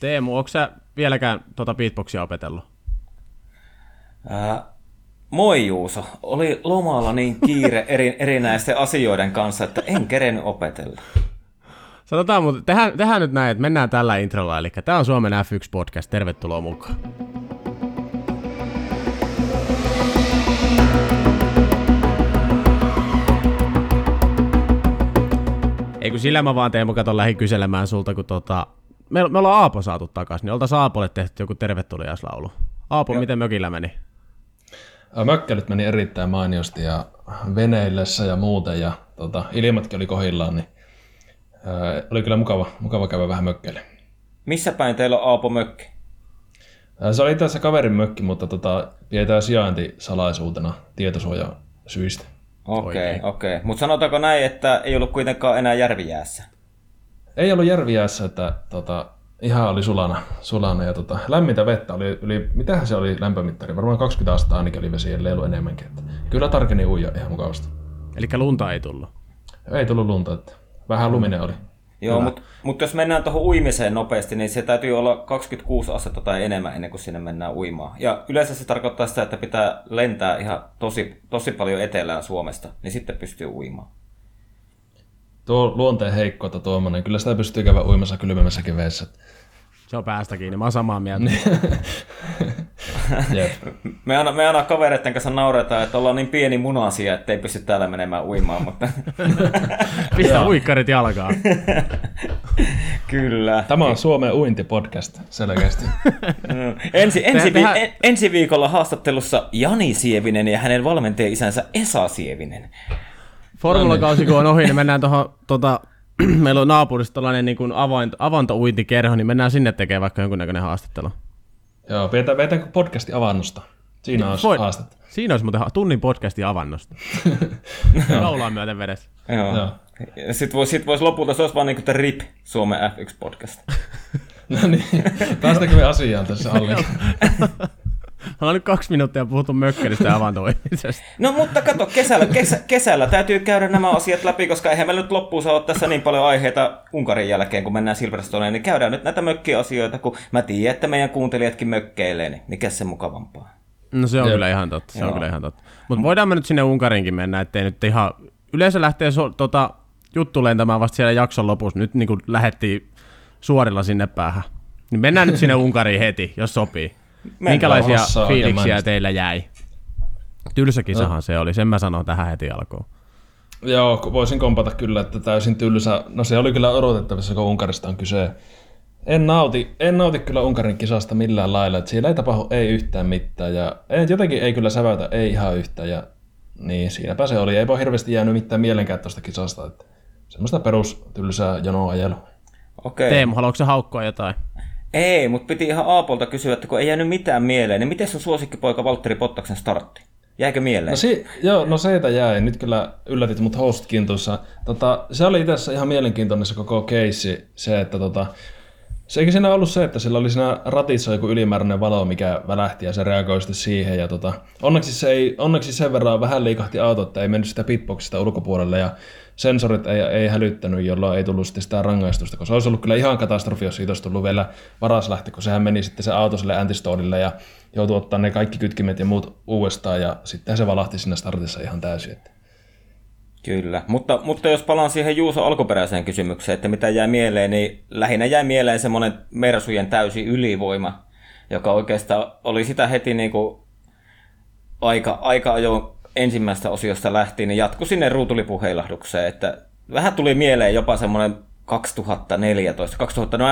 Teemu, onko sä vieläkään tuota beatboxia opetellut? Ää, moi Juuso, oli lomalla niin kiire eri, erinäisten asioiden kanssa, että en kerennyt opetella. Sanotaan, mutta tehdään, tehdään nyt näin, että mennään tällä introlla, eli tämä on Suomen F1-podcast, tervetuloa mukaan. Ei kun sillä mä vaan Teemu katon lähi kyselemään sulta, kun tota, me, me ollaan Aapo saatu takaisin, niin oltaisiin Aapolle tehty joku tervetuliaislaulu. Aapo, Joo. miten mökillä meni? Mökkelyt meni erittäin mainiosti ja veneillessä ja muuten ja tota, ilmatkin oli kohillaan, niin ää, oli kyllä mukava, mukava käydä vähän mökkeille. Missä päin teillä on Aapo mökki? Ää, se oli tässä kaverin mökki, mutta tota, pidetään sijainti salaisuutena tietosuoja syistä. Okei, okay, okei. Okay. Mutta sanotaanko näin, että ei ollut kuitenkaan enää järvijäässä? Ei ollut järvijäässä, että tota, ihan oli sulana, sulana ja tota, lämmintä vettä oli yli, mitähän se oli lämpömittari, varmaan 20 astetta ainakin oli vesi, ellei ollut enemmänkin. Että kyllä tarkeni uija ihan mukavasti. Eli lunta ei tullut? Ei tullut lunta, että vähän luminen oli. Joo, mutta mut jos mennään tuohon uimiseen nopeasti, niin se täytyy olla 26 astetta tai enemmän ennen kuin sinne mennään uimaan. Ja yleensä se tarkoittaa sitä, että pitää lentää ihan tosi, tosi paljon etelään Suomesta, niin sitten pystyy uimaan. Tuo luonteen heikkoutta tuommoinen, kyllä sitä pystyy käydä uimassa kylmemmässäkin veessä. Se on päästä kiinni, mä oon samaa mieltä. me, aina, me aina kavereiden kanssa nauretaan, että ollaan niin pieni munasia, että ei pysty täällä menemään uimaan. Mutta... Pistä uikkarit jalkaa. Kyllä. Tämä on Suomen uintipodcast, selkeästi. ensi, ensi, vi, en, ensi viikolla haastattelussa Jani Sievinen ja hänen valmentaja isänsä Esa Sievinen. Formulakausi kun on ohi, niin mennään tuohon tota, meillä on naapurissa tällainen niin avanto, avantouintikerho, niin mennään sinne tekemään vaikka jonkunnäköinen haastattelu. Joo, pidetään podcasti avannosta. Siinä olisi Voi, haastat. Siinä olisi muuten tunnin podcasti avannosta. Laulaa myöten vedessä. Joo. Joo. Sitten voisi sit vois lopulta, se olisi vaan niin kuin RIP, Suomen F1-podcast. no niin, päästäkö me asiaan tässä alle? Ollaan nyt kaksi minuuttia puhuttu mökkelistä ja avantoimisesta. No mutta kato, kesällä, kesä, kesällä täytyy käydä nämä asiat läpi, koska eihän meillä nyt loppuun saa tässä niin paljon aiheita Unkarin jälkeen, kun mennään Silverstoneen, niin käydään nyt näitä mökkiasioita, kun mä tiedän, että meidän kuuntelijatkin mökkeilee, niin mikä se mukavampaa? No se on Jep. kyllä ihan totta, se Joo. on kyllä ihan totta. Mutta voidaan me nyt sinne Unkarinkin mennä, ettei nyt ihan... Yleensä lähtee so, tota, juttu lentämään vasta siellä jakson lopussa, nyt niin kuin lähettiin suorilla sinne päähän. Niin mennään nyt sinne Unkariin heti, jos sopii. Minkälaisia fiiliksiä teillä jäi? Tylsä kisahan no. se oli, sen mä sanon tähän heti alkuun. Joo, voisin kompata kyllä, että täysin tylsä. No se oli kyllä odotettavissa, kun Unkarista on kyse. En nauti, en nauti kyllä Unkarin kisasta millään lailla, että siellä ei tapahdu ei yhtään mitään ja ei, jotenkin ei kyllä säväytä ei ihan yhtään ja niin siinäpä se oli. Eipä hirveästi jäänyt mitään mielenkään tuosta kisasta, että semmoista perus tylsää jonoajelua. Okei. Teemu, haluatko se haukkoa jotain? Ei, mutta piti ihan Aapolta kysyä, että kun ei jäänyt mitään mieleen, niin miten sun suosikkipoika Valtteri Pottaksen startti? Jäikö mieleen? No, si- joo, no seitä jäi. Nyt kyllä yllätit mut hostkin tuossa. Tota, se oli itse ihan mielenkiintoinen se koko keissi, se, että tota, se eikö siinä ollut se, että sillä oli siinä ratissa joku ylimääräinen valo, mikä välähti ja se reagoi sitten siihen. Ja tota, onneksi, se ei, onneksi sen verran vähän liikahti auto, että ei mennyt sitä pitboxista ulkopuolelle ja sensorit ei, ei hälyttänyt, jolloin ei tullut sitä rangaistusta, koska se olisi ollut kyllä ihan katastrofi, jos siitä olisi tullut vielä varas lähti, kun sehän meni sitten se auto sille antistoonille ja joutui ottaa ne kaikki kytkimet ja muut uudestaan ja sitten se valahti siinä startissa ihan täysin. Että. Kyllä, mutta, mutta jos palaan siihen Juuso alkuperäiseen kysymykseen, että mitä jää mieleen, niin lähinnä jää mieleen semmoinen Mersujen täysi ylivoima, joka oikeastaan oli sitä heti niin kuin aika, aika ajoin ensimmäistä osiosta lähtien, niin jatkui sinne ruutulipuheilahdukseen, että vähän tuli mieleen jopa semmoinen 2014, 2000, no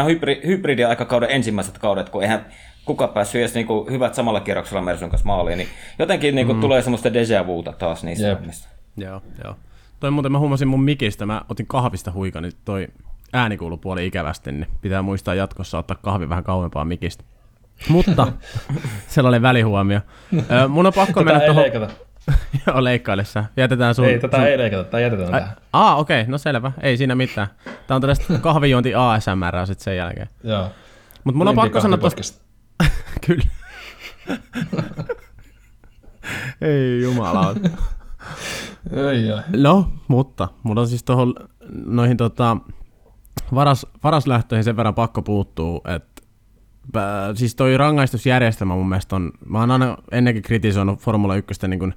hybridi-aikakauden ensimmäiset kaudet, kun eihän kuka päässyt edes niin kuin hyvät samalla kierroksella Mersun kanssa maaliin, niin jotenkin niin kuin mm. tulee semmoista déjà vuuta taas niistä yep. Joo, joo. Toi muuten mä huomasin mun mikistä, mä otin kahvista huika, niin toi ääni kuuluu puoli ikävästi, niin pitää muistaa jatkossa ottaa kahvi vähän kauempaa mikistä. Mutta sellainen välihuomio. Mun on pakko mennä tuohon... Joo, leikkailessa. Jätetään sun... Ei, tätä sun... ei leikata, tätä jätetään tähän. Aa, okei, okay, no selvä. Ei siinä mitään. Tää on tällaista kahvijuonti ASMR sitten sen jälkeen. Joo. Mut mun on pakko sanoa tosta... Kyllä. ei jumala. Ei, ei. No, mutta mulla on siis tuohon noihin tota, varas, varaslähtöihin sen verran pakko puuttuu, että siis toi rangaistusjärjestelmä mun mielestä on, mä oon aina ennenkin kritisoinut Formula 1 niin kuin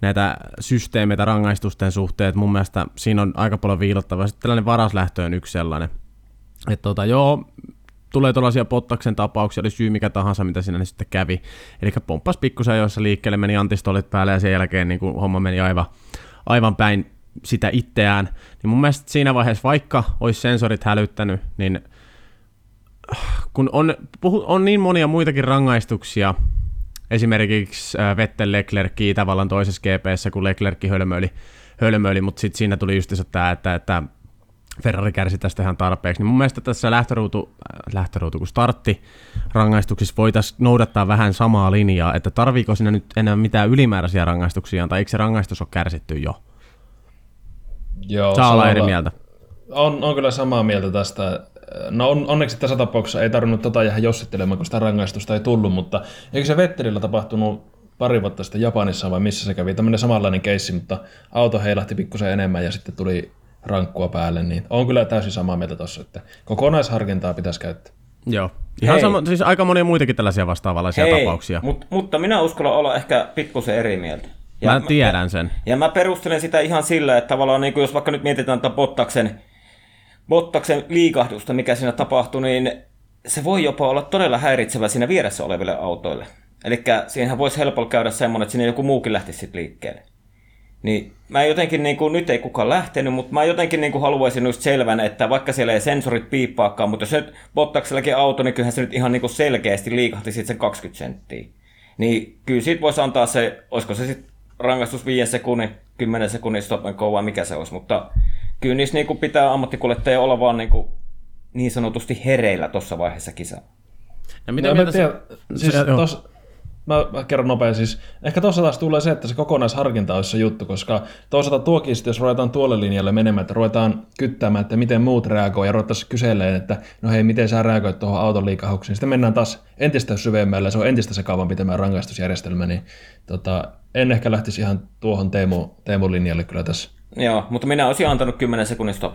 näitä systeemeitä rangaistusten suhteen, että mun mielestä siinä on aika paljon viilottavaa. Sitten tällainen varaslähtö on yksi sellainen. Että tota, joo, tulee tuollaisia Pottaksen tapauksia, oli syy mikä tahansa, mitä siinä sitten kävi. Eli pomppas pikkusen joissa liikkeelle, meni antistolit päälle ja sen jälkeen niin kuin homma meni aivan, aivan päin sitä itseään. Niin mun mielestä siinä vaiheessa, vaikka olisi sensorit hälyttänyt, niin kun on, on niin monia muitakin rangaistuksia, esimerkiksi äh, Vettel Leclerc tavallaan toisessa GPssä, kun Leclerc hölmöili, hölmöili mutta sitten siinä tuli just tämä, että, että Ferrari kärsi tästä ihan tarpeeksi. Niin mun mielestä tässä lähtöruutu, äh, lähtöruutu kun startti rangaistuksissa voitaisiin noudattaa vähän samaa linjaa, että tarviiko siinä nyt enää mitään ylimääräisiä rangaistuksia, tai eikö se rangaistus ole kärsitty jo? Joo, Saa olla eri mieltä. On, on kyllä samaa mieltä tästä. No on, onneksi tässä tapauksessa ei tarvinnut tota jäädä jossittelemaan, kun sitä rangaistusta ei tullut, mutta eikö se Vetterillä tapahtunut pari vuotta sitten Japanissa vai missä se kävi, tämmöinen samanlainen keissi, mutta auto heilahti pikkusen enemmän ja sitten tuli rankkua päälle, niin on kyllä täysin samaa mieltä tuossa, että kokonaisharkintaa pitäisi käyttää. Joo. Ihan sama, siis aika monia muitakin tällaisia vastaavanlaisia Hei, tapauksia. Mut, mutta minä uskallan olla ehkä pikkusen eri mieltä. Ja mä tiedän sen. Ja mä perustelen sitä ihan sillä, että tavallaan niin kuin jos vaikka nyt mietitään tätä Bottaksen, Bottaksen liikahdusta, mikä siinä tapahtui, niin se voi jopa olla todella häiritsevä siinä vieressä oleville autoille. Eli siinähän voisi helpolla käydä semmoinen, että sinne joku muukin lähtisi sitten liikkeelle. Niin mä jotenkin, niin kuin, nyt ei kukaan lähtenyt, mutta mä jotenkin niin kuin haluaisin just selvän, että vaikka siellä ei sensorit piippaakaan, mutta jos nyt Bottaksellakin auto, niin kyllähän se nyt ihan niin kuin selkeästi liikahti sitten sen 20 senttiä. Niin kyllä siitä voisi antaa se, olisiko se sitten rangaistus 5 sekunnin, 10 sekunnin stop and go vai mikä se olisi, mutta kyllä niissä niin kuin pitää ammattikuljettaja olla vaan niin, kuin niin sanotusti hereillä tuossa vaiheessa kisaa. Ja mitä no, mieltä tiedä, siis tos, mä, mä kerron nopein siis. Ehkä tuossa taas tulee se, että se kokonaisharkinta olisi se juttu, koska toisaalta tuokin sitten, jos ruvetaan tuolle linjalle menemään, että ruvetaan kyttämään, että miten muut reagoivat ja ruvetaan kyselemään, että no hei, miten sä reagoit tuohon auton liikahuksiin. Sitten mennään taas entistä syvemmälle, se on entistä sekavampi tämä rangaistusjärjestelmä, niin tota, en ehkä lähtisi ihan tuohon Teemu, Teemu linjalle kyllä tässä. Joo, mutta minä olisin antanut 10 sekunnin stop.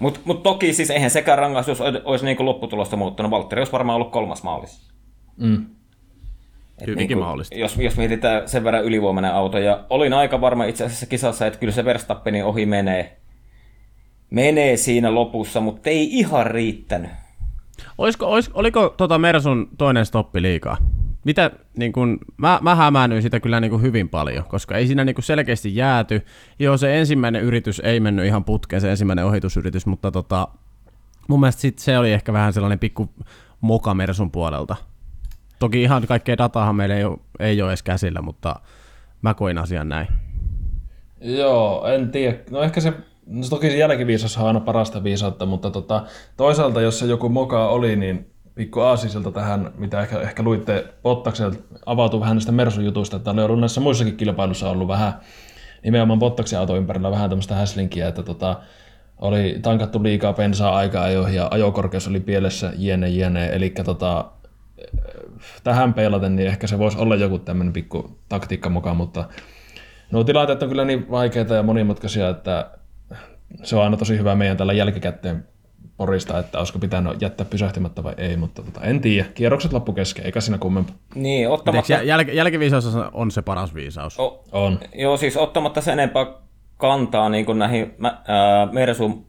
Mutta mut toki siis eihän sekään rangaistus olisi niin lopputulosta muuttunut. Valtteri olisi varmaan ollut kolmas maalissa. Mm. Hyvinkin niin mahdollista. Jos, jos mietitään sen verran ylivoimainen auto, ja olin aika varma itse asiassa kisassa, että kyllä se Verstappenin ohi menee, menee siinä lopussa, mutta ei ihan riittänyt. Olisiko, olis, oliko tota Mersun toinen stoppi liikaa? Mitä, niin kun, mä, mä hämäännyin sitä kyllä niin hyvin paljon, koska ei siinä niin selkeästi jääty. Joo, se ensimmäinen yritys ei mennyt ihan putkeen, se ensimmäinen ohitusyritys, mutta tota, mun mielestä sit se oli ehkä vähän sellainen pikku moka Mersun puolelta. Toki ihan kaikkea dataahan meillä ei ole, ei ole edes käsillä, mutta mä koin asian näin. Joo, en tiedä. No ehkä se, no toki se jälkiviisaus on aina parasta viisautta, mutta tota, toisaalta jos se joku moka oli, niin pikku aasisilta tähän, mitä ehkä, ehkä luitte Bottakselta, avautui vähän näistä Mersu-jutuista, että oli ollut näissä muissakin kilpailussa ollut vähän nimenomaan Bottaksen auto ympärillä vähän tämmöistä häslinkiä, että tota, oli tankattu liikaa bensaa aikaa ajoihin ja ajokorkeus oli pielessä jene jene, eli tota, tähän peilaten, niin ehkä se voisi olla joku tämmöinen pikku taktiikka mukaan, mutta nuo tilanteet on kyllä niin vaikeita ja monimutkaisia, että se on aina tosi hyvä meidän tällä jälkikäteen porista, että olisiko pitänyt jättää pysähtymättä vai ei, mutta tota, en tiedä. Kierrokset loppu kesken, eikä siinä kummempaa. Niin, ottamatta... Jäl- jälkiviisaus on se paras viisaus. O- on. Joo, siis ottamatta sen enempää kantaa niin kuin näihin ää, Mersun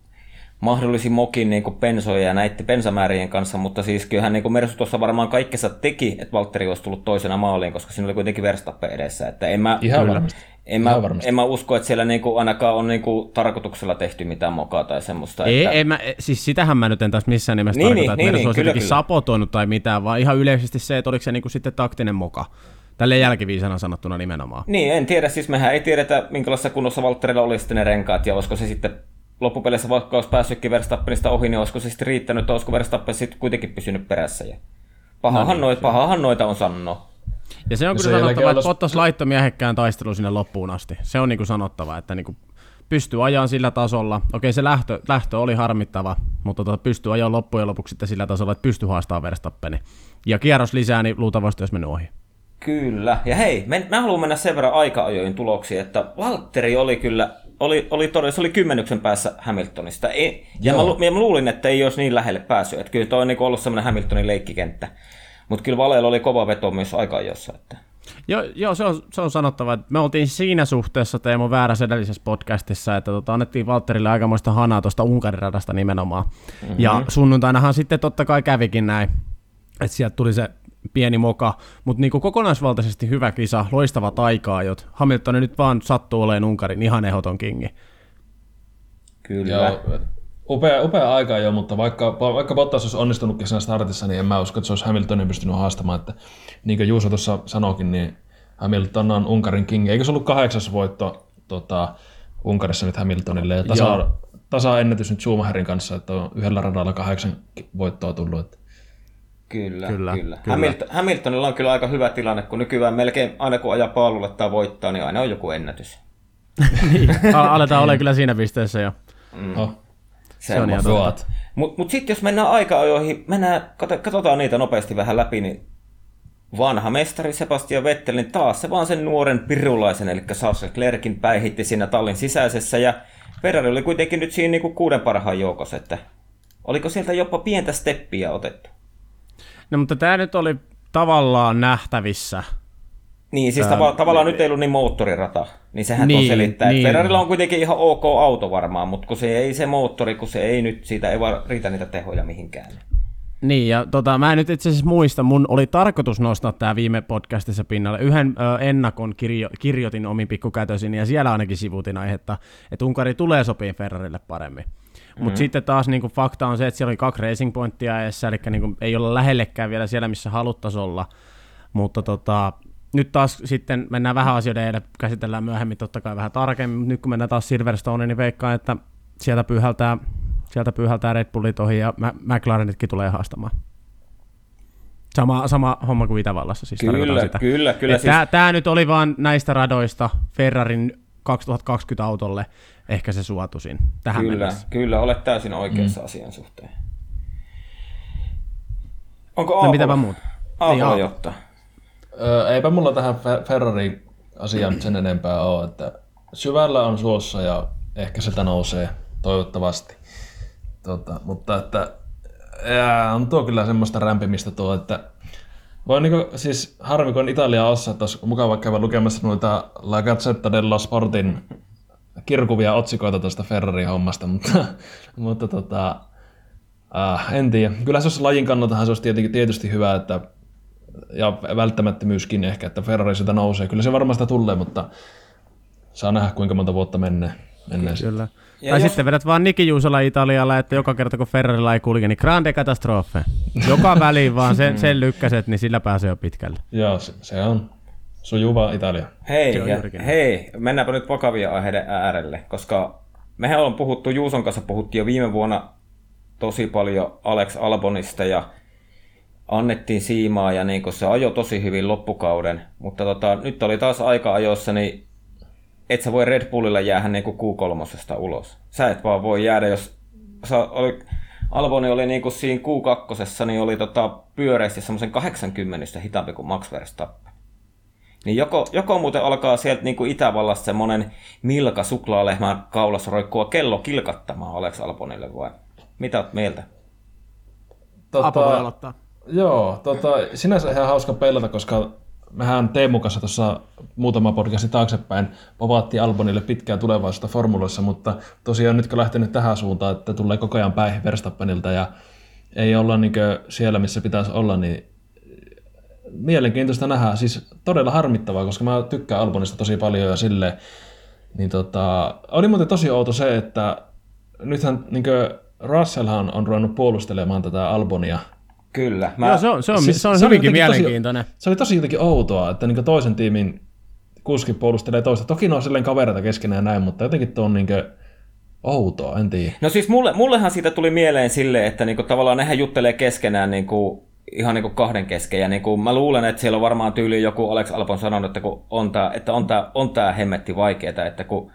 mahdollisiin mokin niin kuin pensoja ja näiden pensamäärien kanssa, mutta siis kyllähän niin Mersu tuossa varmaan kaikkensa teki, että Valtteri olisi tullut toisena maaliin, koska siinä oli kuitenkin Verstappen edessä. Että en mä, Ihan varmasti. En mä, en mä usko, että siellä niinku ainakaan on niinku tarkoituksella tehty mitään mokaa tai semmoista. Ei, että... ei mä, siis sitähän mä nyt en taas missään nimessä niin, tarkoita, niin, että niin, olisi kyllä, kyllä. sapotoinut tai mitään, vaan ihan yleisesti se, että oliko se niinku sitten taktinen moka. Tälle jälkiviisana sanottuna nimenomaan. Niin, en tiedä. Siis mehän ei tiedetä, minkälaisessa kunnossa Valtterilla oli sitten ne renkaat, ja olisiko se sitten loppupeleissä, vaikka olisi päässytkin Verstappenista ohi, niin olisiko se sitten riittänyt, että olisiko Verstappen sitten kuitenkin pysynyt perässä. Ja pahahan, no niin, noita, pahahan noita on sanoa. Ja se on kyllä sanottava, että Bottas laittoi miehekkään taistelu sinne loppuun asti. Se on niin kuin sanottava, että niin kuin pystyy ajamaan sillä tasolla. Okei, se lähtö, lähtö oli harmittava, mutta tota, pystyy ajamaan loppujen lopuksi sitten sillä tasolla, että pystyy haastamaan Verstappeni. Ja kierros lisää, niin luultavasti olisi mennyt ohi. Kyllä. Ja hei, mä haluan mennä sen verran aika-ajoin tuloksiin, että Valtteri oli kyllä oli, oli todella, se oli kymmenyksen päässä Hamiltonista. Ei, ja mä, lu, mä, luulin, että ei olisi niin lähelle päässyt. Että kyllä toi on niin ollut semmoinen Hamiltonin leikkikenttä. Mutta kyllä Valeella oli kova veto myös aika jossa. Että... Joo, joo se, on, se on sanottava, että me oltiin siinä suhteessa Teemu väärässä edellisessä podcastissa, että tota, annettiin Valtterille aikamoista hanaa tuosta Unkarin radasta nimenomaan. Mm-hmm. Ja sunnuntainahan sitten totta kai kävikin näin, että sieltä tuli se pieni moka, mutta niin kokonaisvaltaisesti hyvä kisa, loistava aikaa, jot Hamilton nyt vaan sattuu olemaan Unkarin ihan ehdoton kingi. Kyllä. Joo, upea, upea aika jo, mutta vaikka, vaikka Bottas olisi onnistunutkin siinä startissa, niin en mä usko, että se olisi Hamiltonin pystynyt haastamaan. Että, niin kuin Juuso tuossa sanoikin, niin Hamilton on Unkarin king. Eikö se ollut kahdeksas voitto tota, Unkarissa nyt Hamiltonille? Ja tasa, tasa ennätys nyt Schumacherin kanssa, että on yhdellä radalla kahdeksan voittoa tullut. Että Kyllä, kyllä. kyllä. kyllä. Hamilton, Hamiltonilla on kyllä aika hyvä tilanne, kun nykyään melkein aina kun ajaa paalulle tai voittaa, niin aina on joku ennätys. niin, aletaan olla kyllä siinä pisteessä jo. Mm. Oh. Se, on ihan Mutta mut sitten jos mennään aika-ajoihin, mennään, katsotaan niitä nopeasti vähän läpi, niin vanha mestari Sebastian Vettel, niin taas se vaan sen nuoren pirulaisen, eli Charles Leclerkin päihitti siinä tallin sisäisessä, ja Ferrari oli kuitenkin nyt siinä niinku kuuden parhaan joukossa, että oliko sieltä jopa pientä steppiä otettu? No mutta tämä nyt oli tavallaan nähtävissä. Niin, siis tava- tavallaan nyt ei ollut niin moottorirata, niin sehän niin, selittää. Niin. Ferrarilla on kuitenkin ihan ok auto varmaan, mutta kun se ei se moottori, kun se ei nyt, siitä ei vaan riitä niitä tehoja mihinkään. Niin, ja tota, mä en nyt itse asiassa muista, mun oli tarkoitus nostaa tämä viime podcastissa pinnalle. Yhden ö, ennakon kirjo, kirjoitin omin pikkukätösin, ja siellä ainakin sivutin aihetta, että Unkari tulee sopiin Ferrarille paremmin. Mutta mm-hmm. sitten taas niin kuin, fakta on se, että siellä oli kaksi racing pointtia edessä, eli niin kuin, ei olla lähellekään vielä siellä, missä haluttaisiin olla. Mutta tota, nyt taas sitten mennään vähän asioiden edelle, käsitellään myöhemmin totta kai vähän tarkemmin, mutta nyt kun mennään taas Silverstone, niin veikkaan, että sieltä pyyhältää, sieltä pyyhältää Red Bullit ohi ja McLarenitkin tulee haastamaan. Sama, sama homma kuin Itävallassa siis kyllä, sitä. Kyllä, kyllä. Siis... Tämä nyt oli vain näistä radoista Ferrarin 2020 autolle ehkä se suotuisin tähän kyllä, mennessä. Kyllä, olet täysin oikeassa mm. asian suhteen. Onko Aapolla? No mitäpä muuta? Aapolla niin, jotta. Öö, eipä mulla tähän Ferrari asian sen enempää ole, että syvällä on suossa ja ehkä sitä nousee toivottavasti. Tota, mutta että jää, on tuo kyllä semmoista rämpimistä tuo, että voi niinku, siis harmi kun Italia ossa, että olisi mukava käydä lukemassa noita La Gazzetta dello Sportin kirkuvia otsikoita tuosta Ferrari-hommasta, mutta, mutta tota, äh, en tiedä. Kyllä se olisi lajin kannalta se olisi tietysti, hyvä, että, ja välttämättömyyskin ehkä, että Ferrari sitä nousee. Kyllä se varmasti tulee, mutta saa nähdä kuinka monta vuotta menee. Kyllä. Kyllä. Ja tai jos... sitten vedät vaan Niki Juusola Italialla, että joka kerta kun Ferrarilla ei kulke, niin grande katastrofe. Joka väliin vaan sen, sen lykkäset, niin sillä pääsee jo pitkälle. Joo, se, se on sujuva Italia. Hei, ja, hei, mennäänpä nyt vakavia aiheiden äärelle, koska mehän on puhuttu, Juuson kanssa puhuttiin jo viime vuonna tosi paljon Alex Albonista ja annettiin siimaa ja niin se ajoi tosi hyvin loppukauden, mutta tota, nyt oli taas aika ajoissa, niin et sä voi Red Bullilla jäädä niin kuin Q3 ulos. Sä et vaan voi jäädä, jos sä oli, Alboni oli niin kuin siinä Q2, niin oli tota pyöreästi semmoisen 80 hitaampi kuin Max Verstappen. Niin joko, joko muuten alkaa sieltä niin kuin Itävallasta semmoinen milka suklaalehmän kaulassa roikkua kello kilkattamaan Alex Albonille vai? Mitä oot mieltä? Tota, Apo voi aloittaa. Joo, tota, sinänsä ihan hauska pelata, koska mehän Teemu kanssa tuossa muutama podcasti taaksepäin povaattiin Albonille pitkään tulevaisuutta formuloissa, mutta tosiaan nyt kun lähtenyt tähän suuntaan, että tulee koko ajan päin Verstappenilta ja ei olla niin siellä, missä pitäisi olla, niin mielenkiintoista nähdä. Siis todella harmittavaa, koska mä tykkään Albonista tosi paljon ja silleen. Niin tota, oli muuten tosi outo se, että nythän niin Russellhan on ruvennut puolustelemaan tätä Albonia. Kyllä. Mä... Joo, se on, se on, siis, se on se hyvinkin mielenkiintoinen. Tosi, se oli tosi jotenkin outoa, että niin toisen tiimin kuski puolustelee toista. Toki ne on silleen kavereita keskenään näin, mutta jotenkin tuo on niin outoa, en tiedä. No siis mulle, mullehan siitä tuli mieleen silleen, että niinku tavallaan nehän juttelee keskenään niinku ihan niin kuin kahden kesken. Ja niin kuin mä luulen, että siellä on varmaan tyyli joku Alex Alpon sanonut, että, kun on tää, että on tämä on tää hemmetti vaikeaa, että kun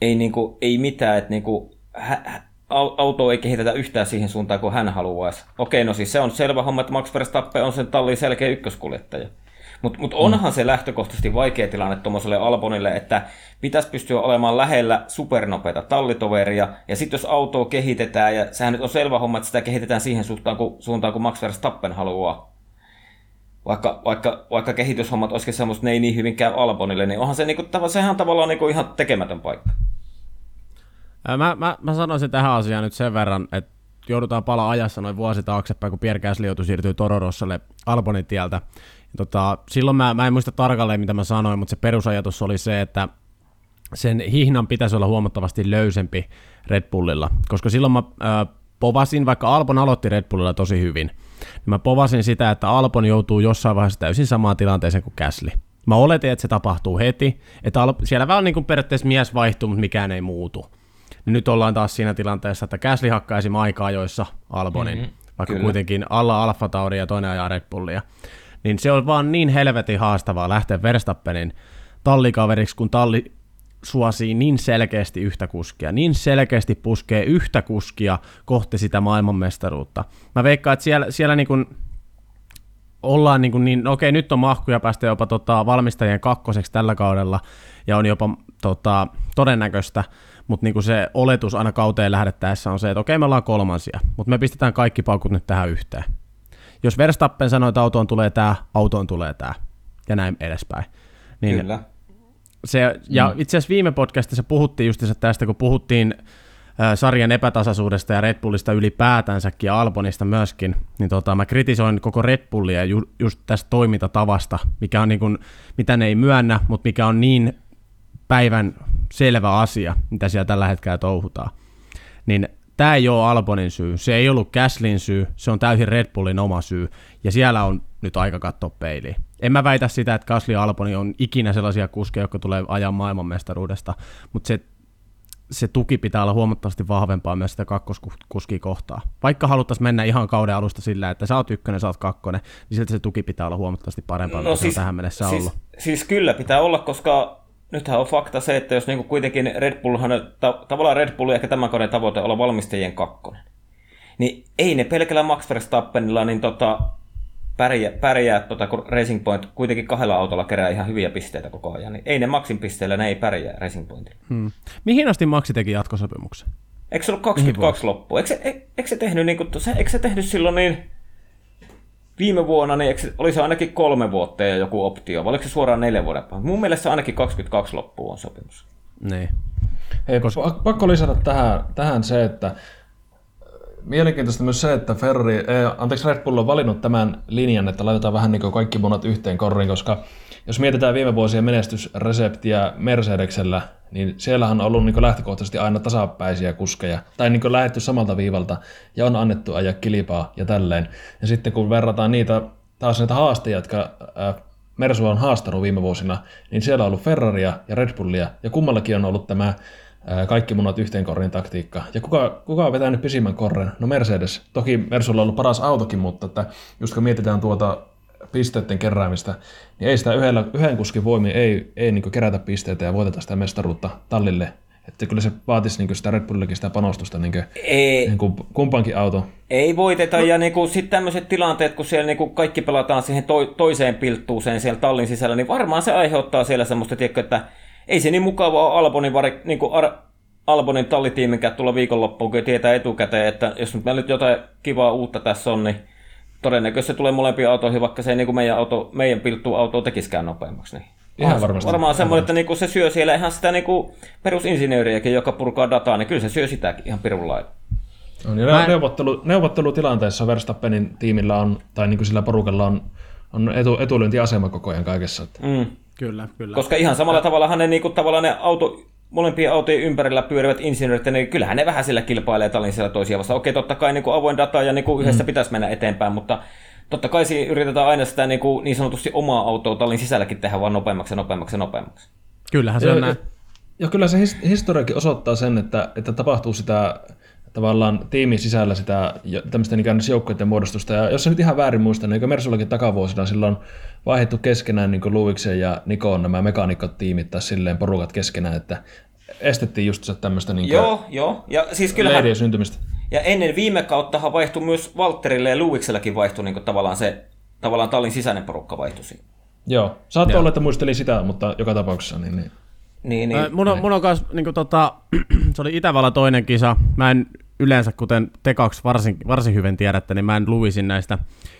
ei, niin kuin, ei mitään, että niin kuin, hä, auto ei kehitetä yhtään siihen suuntaan kuin hän haluaisi. Okei, no siis se on selvä homma, että Max Verstappen on sen tallin selkeä ykköskuljettaja. Mutta mut onhan mm. se lähtökohtaisesti vaikea tilanne tuommoiselle Albonille, että pitäisi pystyä olemaan lähellä supernopeita tallitoveria, ja sitten jos autoa kehitetään, ja sehän nyt on selvä homma, että sitä kehitetään siihen suuntaan, kun, suuntaan, kun Max Verstappen haluaa, vaikka, vaikka, vaikka kehityshommat olisikin semmoista, ne ei niin hyvin käy Albonille, niin onhan se, niinku, sehän on tavallaan niinku ihan tekemätön paikka. Mä, mä, mä sanoisin tähän asiaan nyt sen verran, että joudutaan palaa ajassa noin vuosi taaksepäin, kun Pierre Gasly siirtyä Tororossalle Albonin tieltä. tota, silloin mä, mä en muista tarkalleen, mitä mä sanoin, mutta se perusajatus oli se, että sen hihnan pitäisi olla huomattavasti löysempi Red Bullilla, koska silloin mä äh, povasin, vaikka Albon aloitti Red Bullilla tosi hyvin, niin mä povasin sitä, että Albon joutuu jossain vaiheessa täysin samaan tilanteeseen kuin Gasly. Mä oletin, että se tapahtuu heti, että siellä vähän niin kuin periaatteessa mies vaihtuu, mutta mikään ei muutu niin nyt ollaan taas siinä tilanteessa, että Käsli hakkaisi aikaa joissa Albonin, mm-hmm, vaikka kyllä. kuitenkin alla Alfa Tauri ja toinen ajaa Red Bullia. Niin se on vaan niin helvetin haastavaa lähteä Verstappenin tallikaveriksi, kun talli suosii niin selkeästi yhtä kuskia, niin selkeästi puskee yhtä kuskia kohti sitä maailmanmestaruutta. Mä veikkaan, että siellä, siellä niin kuin ollaan niin, kuin niin no okei, nyt on mahkuja päästä jopa tota, valmistajien kakkoseksi tällä kaudella, ja on jopa tota, todennäköistä, mutta niinku se oletus aina kauteen lähdettäessä on se, että okei, me ollaan kolmansia, mutta me pistetään kaikki paukut nyt tähän yhteen. Jos Verstappen sanoo, että autoon tulee tämä, autoon tulee tämä, ja näin edespäin. Niin Kyllä. Se, ja mm. itse asiassa viime podcastissa puhuttiin just tästä, kun puhuttiin sarjan epätasaisuudesta ja Red Bullista ylipäätänsäkin ja Albonista myöskin, niin tota, mä kritisoin koko Red Bullia ju, just tästä toimintatavasta, mikä on niin kuin, mitä ne ei myönnä, mutta mikä on niin päivän selvä asia, mitä siellä tällä hetkellä touhutaan. Niin tämä ei ole Albonin syy, se ei ollut Käslin syy, se on täysin Red Bullin oma syy, ja siellä on nyt aika katsoa peiliin. En mä väitä sitä, että Kasli Alboni on ikinä sellaisia kuskeja, jotka tulee ajan maailmanmestaruudesta, mutta se, se tuki pitää olla huomattavasti vahvempaa myös sitä kakkoskuskia kohtaa. Vaikka haluttaisiin mennä ihan kauden alusta sillä, että sä oot ykkönen, sä oot kakkonen, niin silti se tuki pitää olla huomattavasti parempaa, no, siis, tähän mennessä siis, ollut. Siis kyllä pitää olla, koska nythän on fakta se, että jos niinku kuitenkin Red Bullhan, ta- tavallaan Red Bull ehkä tämän kauden tavoite olla valmistajien kakkonen, niin ei ne pelkällä Max Verstappenilla niin tota, pärjää, pärjää tota, kun Racing Point kuitenkin kahdella autolla kerää ihan hyviä pisteitä koko ajan, niin ei ne Maxin pisteillä, ne ei pärjää Racing Pointilla. Hmm. Mihin asti Maxi teki jatkosopimuksen? Eikö se ollut 22 loppuun? Eikö se, eikö se tehnyt, niin kuin, se, eikö se tehnyt silloin niin viime vuonna niin oli se ainakin kolme vuotta ja joku optio, vai oliko se suoraan neljä vuoden päästä? Mun mielestä ainakin 22 loppuun on sopimus. Niin. Hei, Koska... pakko lisätä tähän, tähän se, että mielenkiintoista myös se, että Ferrari, eh, anteeksi Red Bull on valinnut tämän linjan, että laitetaan vähän niin kaikki munat yhteen korriin, koska jos mietitään viime vuosien menestysreseptiä Mercedeksellä, niin siellähän on ollut niin lähtökohtaisesti aina tasapäisiä kuskeja, tai niin lähetty samalta viivalta, ja on annettu ajaa kilpaa ja tälleen. Ja sitten kun verrataan niitä taas näitä haasteja, jotka äh, Mersu on haastanut viime vuosina, niin siellä on ollut Ferraria ja Red Bullia, ja kummallakin on ollut tämä kaikki munat yhteen korrin taktiikka. Ja kuka, kuka on vetänyt pisimmän korren? No Mercedes. Toki Mersulla on ollut paras autokin, mutta että just kun mietitään tuota pisteiden keräämistä, niin ei sitä yhdellä, yhden kuskin voimin ei, ei niin kerätä pisteitä ja voiteta sitä mestaruutta tallille. Että kyllä se vaatisi niin sitä Red Bullillakin sitä panostusta niin kuin, ei, niin kuin kumpankin auto. Ei voiteta no. ja niin sitten tämmöiset tilanteet, kun siellä niin kuin kaikki pelataan siihen to, toiseen pilttuuseen siellä tallin sisällä, niin varmaan se aiheuttaa siellä semmoista, tiedätkö, että ei se niin mukavaa Albonin, vari, niin kuin Ar, Albonin tallitiiminkään tulla viikonloppuun, kun tietää etukäteen, että jos nyt meillä nyt jotain kivaa uutta tässä on, niin todennäköisesti se tulee molempiin autoihin, vaikka se ei niin kuin meidän, auto, meidän pilttu auto tekisikään nopeammaksi. Niin. Ihan varmasti. Varmaan semmoinen, että niinku se syö siellä ihan sitä niinku perusinsinööriäkin, joka purkaa dataa, niin kyllä se syö sitäkin ihan pirun lailla. On, ja en... neuvottelu, neuvottelutilanteessa Verstappenin tiimillä on, tai niin kuin sillä porukalla on, on etu, etulyöntiasema koko ajan kaikessa. Että. Mm. Kyllä, kyllä. Koska ihan samalla ja... tavalla ne, niinku, tavallaan ne auto, molempien autojen ympärillä pyörivät insinöörit, niin kyllähän ne vähän sillä kilpailee talin siellä toisia vastaan. Okei, totta kai niin kuin avoin data ja niin kuin yhdessä mm. pitäisi mennä eteenpäin, mutta totta kai siinä yritetään aina sitä niin, kuin, niin sanotusti omaa autoa tallin sisälläkin tehdä vaan nopeammaksi ja nopeammaksi ja nopeammaksi. Kyllähän se on näin. Ja kyllä se historiakin osoittaa sen, että, että tapahtuu sitä tavallaan tiimin sisällä sitä tämmöistä ikään joukkoiden muodostusta. Ja jos se nyt ihan väärin muistan, niin Mersullakin takavuosina silloin vaihdettu keskenään niin Luiksen ja Nikon nämä mekaanikot tiimit tai silleen porukat keskenään, että estettiin just se tämmöistä niin joo, joo. Ja siis kyllähän, syntymistä. Ja ennen viime kauttahan vaihtui myös Walterille ja Luikselläkin vaihtui niin tavallaan se, tavallaan tallin sisäinen porukka vaihtui siinä. Joo, saattoi olla, että muistelin sitä, mutta joka tapauksessa niin, niin. Niin, niin. Mun on, mun on kans, niin tota, se oli Itävallan toinen kisa. Mä en yleensä, kuten te kaksi varsin, varsin hyvin tiedätte, niin mä en luisin näistä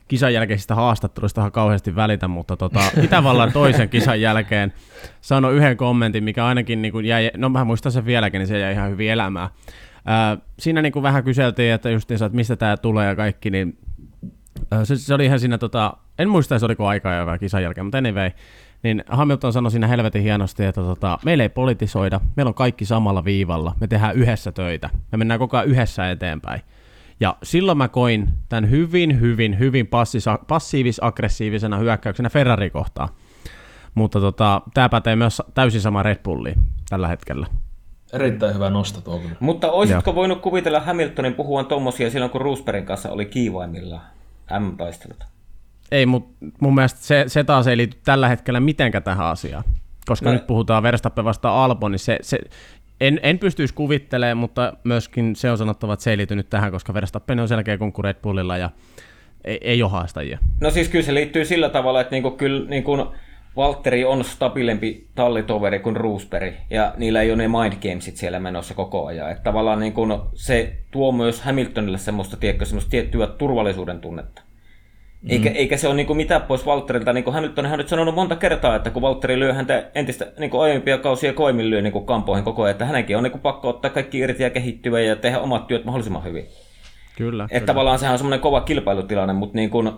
kisan jälkeisistä haastatteluista kauheasti välitä, mutta tota, Itävallan toisen kisan jälkeen sanoi yhden kommentin, mikä ainakin niin kuin jäi, no mä muistan sen vieläkin, niin se jäi ihan hyvin elämään. Ää, siinä niin kuin vähän kyseltiin, että justiinsa, että mistä tämä tulee ja kaikki, niin se, se, oli ihan siinä, tota, en muista, se oliko aikaa jo kisan jälkeen, mutta anyway, niin Hamilton sanoi siinä helvetin hienosti, että tota, meillä ei politisoida, meillä on kaikki samalla viivalla, me tehdään yhdessä töitä, me mennään koko ajan yhdessä eteenpäin. Ja silloin mä koin tämän hyvin, hyvin, hyvin passiivis-aggressiivisena hyökkäyksenä Ferrari kohtaan. Mutta tota, tämä pätee myös täysin sama Red Bulliin tällä hetkellä. Erittäin hyvä nosto tuo Mutta olisitko Joo. voinut kuvitella Hamiltonin puhuvan tuommoisia silloin, kun Roosbergin kanssa oli kiivaimmillaan M-taistelut? Ei, mutta mun mielestä se, se taas ei liity tällä hetkellä mitenkään tähän asiaan. Koska no. nyt puhutaan Verstappen vasta Albon, niin se, se, en, en pystyisi kuvittelemaan, mutta myöskin se on sanottava, että se ei liity nyt tähän, koska Verstappen on selkeä kuin Red Bullilla ja ei, ei ole haastajia. No siis kyllä se liittyy sillä tavalla, että niinku, kyllä niinku Valtteri on stabiilempi tallitoveri kuin Roosberg, ja niillä ei ole ne mind gamesit siellä menossa koko ajan. Että tavallaan niinku, se tuo myös Hamiltonille semmoista, tiedätkö, semmoista tiettyä turvallisuuden tunnetta. Eikä, mm. eikä se ole niin mitään pois Walterilta. Niin Hamilton on nyt sanonut monta kertaa, että kun Valtteri lyö häntä entistä niin aiempia kausia koimin lyö niin kampoihin koko ajan, että hänenkin on niin pakko ottaa kaikki irti ja kehittyä ja tehdä omat työt mahdollisimman hyvin. Kyllä. Että kyllä. tavallaan sehän on semmoinen kova kilpailutilanne, mutta niin kuin,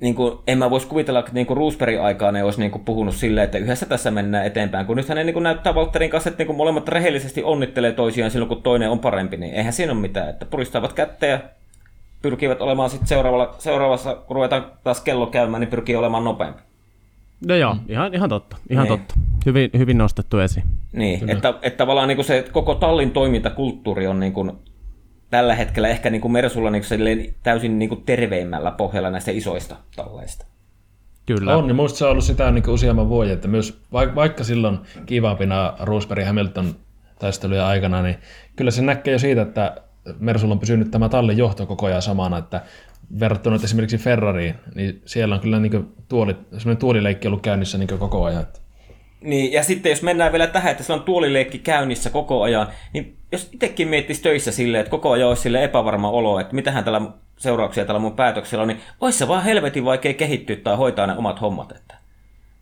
niin kuin, en mä voisi kuvitella, että niin Roosbergin aikaan ne olisi niin kuin puhunut silleen, että yhdessä tässä mennään eteenpäin, kun nyt hän niin kuin näyttää Valtterin kanssa, että niin kuin molemmat rehellisesti onnittelee toisiaan silloin, kun toinen on parempi, niin eihän siinä ole mitään, että puristavat kättä ja pyrkivät olemaan sitten seuraavalla, seuraavassa, kun ruvetaan taas kello käymään, niin pyrkii olemaan nopeampi. No joo, ihan, ihan totta. Ihan niin. totta. Hyvin, hyvin nostettu esiin. Niin, että, että tavallaan niin kuin se koko tallin toimintakulttuuri on niin kuin tällä hetkellä ehkä niin kuin Mersulla niin kuin täysin niin kuin terveimmällä pohjalla näistä isoista talleista. Kyllä. On, niin muista se on ollut sitä niin useamman vuoden, että myös vaikka silloin kivaapina Roosberg Hamilton taistelujen aikana, niin kyllä se näkee jo siitä, että Mersulla on pysynyt tämä tallin johto koko ajan samana, että verrattuna esimerkiksi Ferrariin, niin siellä on kyllä niin tuoli, tuolileikki ollut käynnissä niin koko ajan. Niin, ja sitten jos mennään vielä tähän, että se on tuolileikki käynnissä koko ajan, niin jos itsekin miettisi töissä silleen, että koko ajan olisi sille epävarma olo, että mitähän tällä seurauksia tällä mun päätöksellä on, niin olisi se vaan helvetin vaikea kehittyä tai hoitaa ne omat hommat. Että.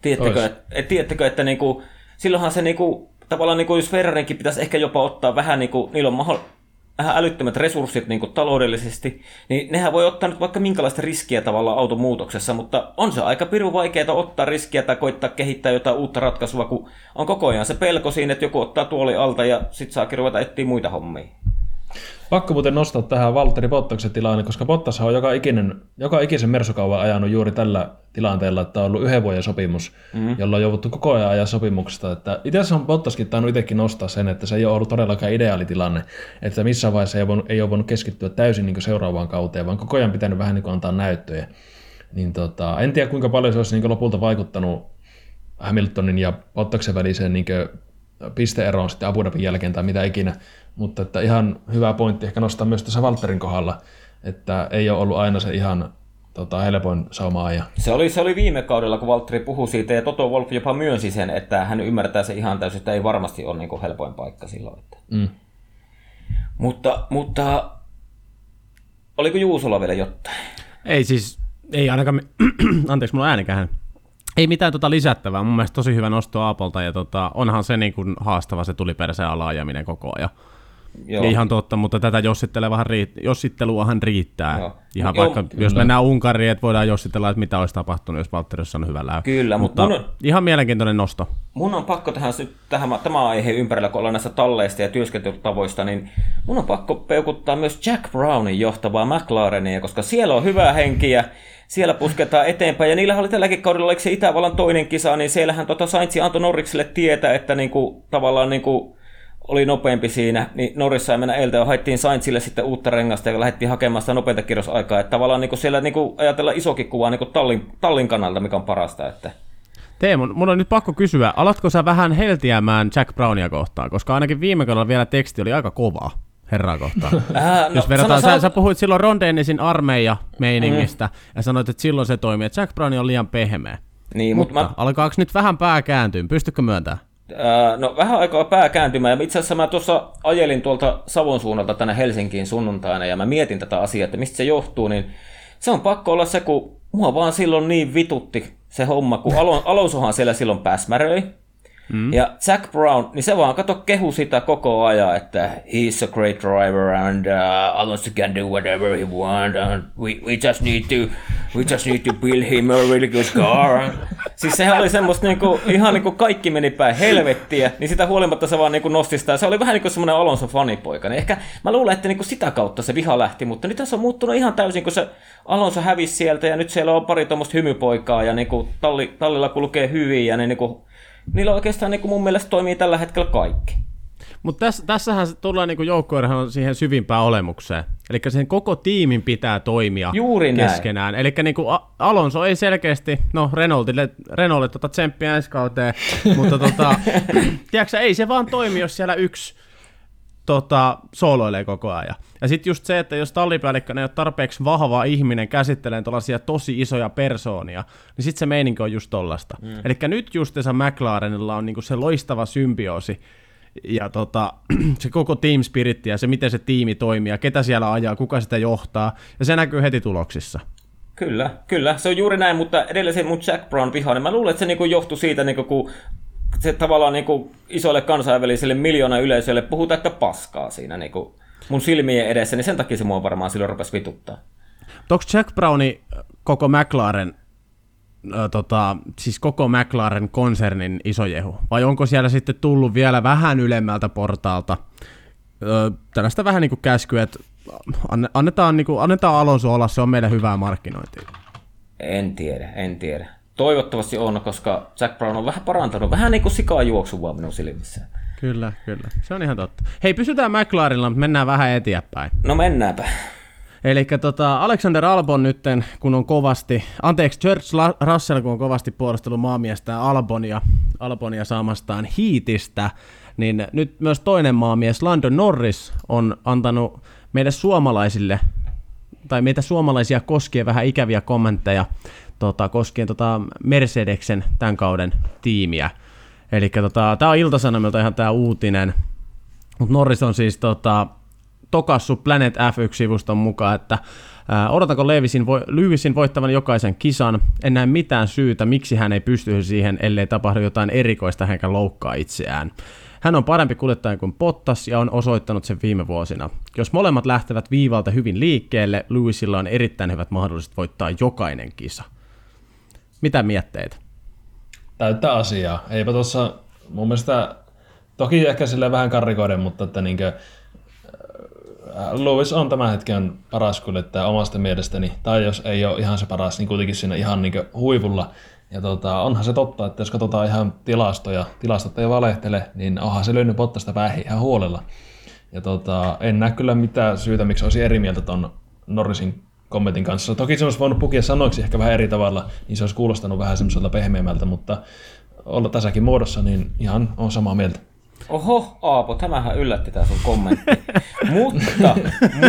Tiedättekö, että, et, tiedättekö, että niinku, silloinhan se niinku, tavallaan niinku, jos Ferrarinkin pitäisi ehkä jopa ottaa vähän, niinku, niillä on mahdollista, vähän älyttömät resurssit niin taloudellisesti, niin nehän voi ottaa nyt vaikka minkälaista riskiä tavallaan automuutoksessa, mutta on se aika pirun vaikeaa ottaa riskiä tai koittaa kehittää jotain uutta ratkaisua, kun on koko ajan se pelko siinä, että joku ottaa tuoli alta ja sit saakin ruveta etsiä muita hommia. Pakko muuten nostaa tähän Valtteri Bottaksen tilanne, koska Bottas on joka, ikinen, joka ikisen mersukauvan ajanut juuri tällä tilanteella, että on ollut yhden vuoden sopimus, mm. jolla on jouduttu koko ajan ajan sopimuksesta. Että itse asiassa on Bottaskin tainnut itsekin nostaa sen, että se ei ole ollut todellakaan ideaalitilanne, että missään vaiheessa ei ole voinut, ei ole voinut keskittyä täysin niin seuraavaan kauteen, vaan koko ajan pitänyt vähän niin antaa näyttöjä. Niin tota, en tiedä kuinka paljon se olisi niin lopulta vaikuttanut Hamiltonin ja Bottaksen väliseen niin pisteeroon sitten Abu Dhabin jälkeen tai mitä ikinä, mutta että ihan hyvä pointti ehkä nostaa myös tässä Valterin kohdalla, että ei ole ollut aina se ihan tota, helpoin sauma ja... Se oli, se oli viime kaudella, kun Valtteri puhui siitä, ja Toto Wolf jopa myönsi sen, että hän ymmärtää se ihan täysin, että ei varmasti ole niin kuin helpoin paikka silloin. Että. Mm. Mutta, mutta oliko Juusolla vielä jotain? Ei siis, ei ainakaan, anteeksi, mulla on äänikähän. Ei mitään tota lisättävää, mun mielestä tosi hyvä nosto Aapolta, ja tota, onhan se niin kuin haastava se tuli perseen alaajaminen koko ajan. Joo. Ihan totta, mutta tätä jossitteluahan, riittää, jossitteluahan riittää. Joo. Ihan Joo, vaikka, kyllä. jos mennään Unkariin, että voidaan jossitella, että mitä olisi tapahtunut, jos Valtteri on hyvä läy. Kyllä, mutta mun, ihan mielenkiintoinen nosto. Mun on pakko tähän, tähän tämä aihe ympärillä, kun ollaan näistä talleista ja työskentelytavoista, niin mun on pakko peukuttaa myös Jack Brownin johtavaa McLarenia, koska siellä on hyvää henkiä, siellä pusketaan eteenpäin. Ja niillä oli tälläkin kaudella, oliko se Itävallan toinen kisa, niin siellähän tota Saintsi antoi Norrikselle tietää, että niinku, tavallaan niinku, oli nopeampi siinä, niin Norris sai mennä eiltä ja haettiin Saintsille sitten uutta rengasta ja lähdettiin hakemaan sitä nopeinta kierrosaikaa. Että tavallaan niin siellä niin ajatella isokin kuva niin tallin, tallin kannalta, mikä on parasta. Että. Teemu, mun on nyt pakko kysyä, alatko sä vähän heltiämään Jack Brownia kohtaan, koska ainakin viime kaudella vielä teksti oli aika kova herraa kohtaan. Äh, no, Jos verrataan, sä, sä, puhuit silloin Ron Dennisin armeija meiningistä mm. ja sanoit, että silloin se toimii, että Jack Brown on liian pehmeä. Niin, mutta, mutta mä... alkaako nyt vähän pää kääntyä? Pystykö myöntämään? no vähän aikaa pää kääntymään. Ja itse asiassa mä tuossa ajelin tuolta Savon suunnalta tänne Helsinkiin sunnuntaina ja mä mietin tätä asiaa, että mistä se johtuu, niin se on pakko olla se, kun mua vaan silloin niin vitutti se homma, kun Alon, Alonsohan siellä silloin pääsmäröi. Mm. Ja Jack Brown, niin se vaan kato kehu sitä koko ajan, että he's a great driver and uh, Alonso can do whatever he want and we, we just need to we just need to build him a really good car. siis sehän oli semmoista niinku, ihan niinku kaikki meni päin helvettiä, niin sitä huolimatta se vaan niinku nosti sitä. Se oli vähän niinku semmoinen Alonso fanipoika. Niin ehkä mä luulen, että niinku sitä kautta se viha lähti, mutta nyt tässä on muuttunut ihan täysin, kun se Alonso hävisi sieltä ja nyt siellä on pari tuommoista hymypoikaa ja niinku talli, tallilla kulkee hyvin ja ne niinku niillä oikeastaan niin kuin mun mielestä toimii tällä hetkellä kaikki. Mutta tässä, tässähän tullaan niin joukkueurheilun siihen syvimpään olemukseen. Eli sen koko tiimin pitää toimia Juuri keskenään. Eli niin Alonso ei selkeästi, no Renaultille, Renaultille tota tsemppiä ensi kauteen, mutta tota, tiedätkö, ei se vaan toimi, jos siellä yksi tota, sooloilee koko ajan. Ja sitten just se, että jos tallipäällikkö ei ole tarpeeksi vahva ihminen käsittelee tällaisia tosi isoja persoonia, niin sitten se meininki on just tollasta. Mm. Eli nyt justiinsa McLarenilla on niinku se loistava symbioosi, ja tota, se koko team spirit ja se, miten se tiimi toimii ja ketä siellä ajaa, kuka sitä johtaa, ja se näkyy heti tuloksissa. Kyllä, kyllä, se on juuri näin, mutta edelleen se mun Jack Brown vihainen, mä luulen, että se niinku johtui siitä, niinku, kun se tavallaan niin kuin isoille kansainvälisille miljoona yleisölle puhuu että paskaa siinä niin kuin mun silmien edessä, niin sen takia se mua varmaan silloin rupesi vituttaa. Onko Jack Browni koko McLaren, äh, tota, siis koko McLaren konsernin iso jehu? Vai onko siellä sitten tullut vielä vähän ylemmältä portaalta äh, tällaista vähän niin kuin käskyä, että annetaan, niin kuin, annetaan Alonso olla, se on meidän hyvää markkinointia? En tiedä, en tiedä. Toivottavasti on, koska Jack Brown on vähän parantanut. Vähän niin kuin sikaa juoksuvaa minun silmissä. Kyllä, kyllä. Se on ihan totta. Hei, pysytään McLarenilla, mutta mennään vähän eteenpäin. No mennäänpä. Eli tota, Alexander Albon nytten, kun on kovasti, anteeksi, George Russell, kun on kovasti puolustellut maamiestä Albonia, Albonia saamastaan hiitistä, niin nyt myös toinen maamies, Lando Norris, on antanut meille suomalaisille, tai meitä suomalaisia koskien vähän ikäviä kommentteja tota, koskien tota Mercedeksen tämän kauden tiimiä. Eli tota, tämä on Iltasanomilta ihan tämä uutinen, mutta Norris on siis tota, tokassu Planet F1-sivuston mukaan, että odotanko Levisin, vo, Lewisin voittavan jokaisen kisan, en näe mitään syytä, miksi hän ei pystyisi siihen, ellei tapahdu jotain erikoista, hänkä loukkaa itseään. Hän on parempi kuljettaja kuin Pottas ja on osoittanut sen viime vuosina. Jos molemmat lähtevät viivalta hyvin liikkeelle, Lewisilla on erittäin hyvät mahdollisuudet voittaa jokainen kisa. Mitä mietteitä? Täyttä asiaa. Eipä tuossa mun mielestä, toki ehkä sille vähän karrikoiden, mutta että niinkö, äh, Lewis on tämän hetken paras kuljettaja omasta mielestäni, tai jos ei ole ihan se paras, niin kuitenkin siinä ihan niin huipulla. Ja tota, onhan se totta, että jos katsotaan ihan tilastoja, tilastot ei valehtele, niin onhan se löynyt Bottasta päähän ihan huolella. Ja tota, en näe kyllä mitään syytä, miksi olisi eri mieltä ton Norrisin kommentin kanssa. Toki se olisi voinut pukia sanoiksi ehkä vähän eri tavalla, niin se olisi kuulostanut vähän semmoiselta pehmeämmältä, mutta olla tässäkin muodossa, niin ihan on samaa mieltä. Oho, Aapo, tämähän yllätti tämä sun kommentti. mutta,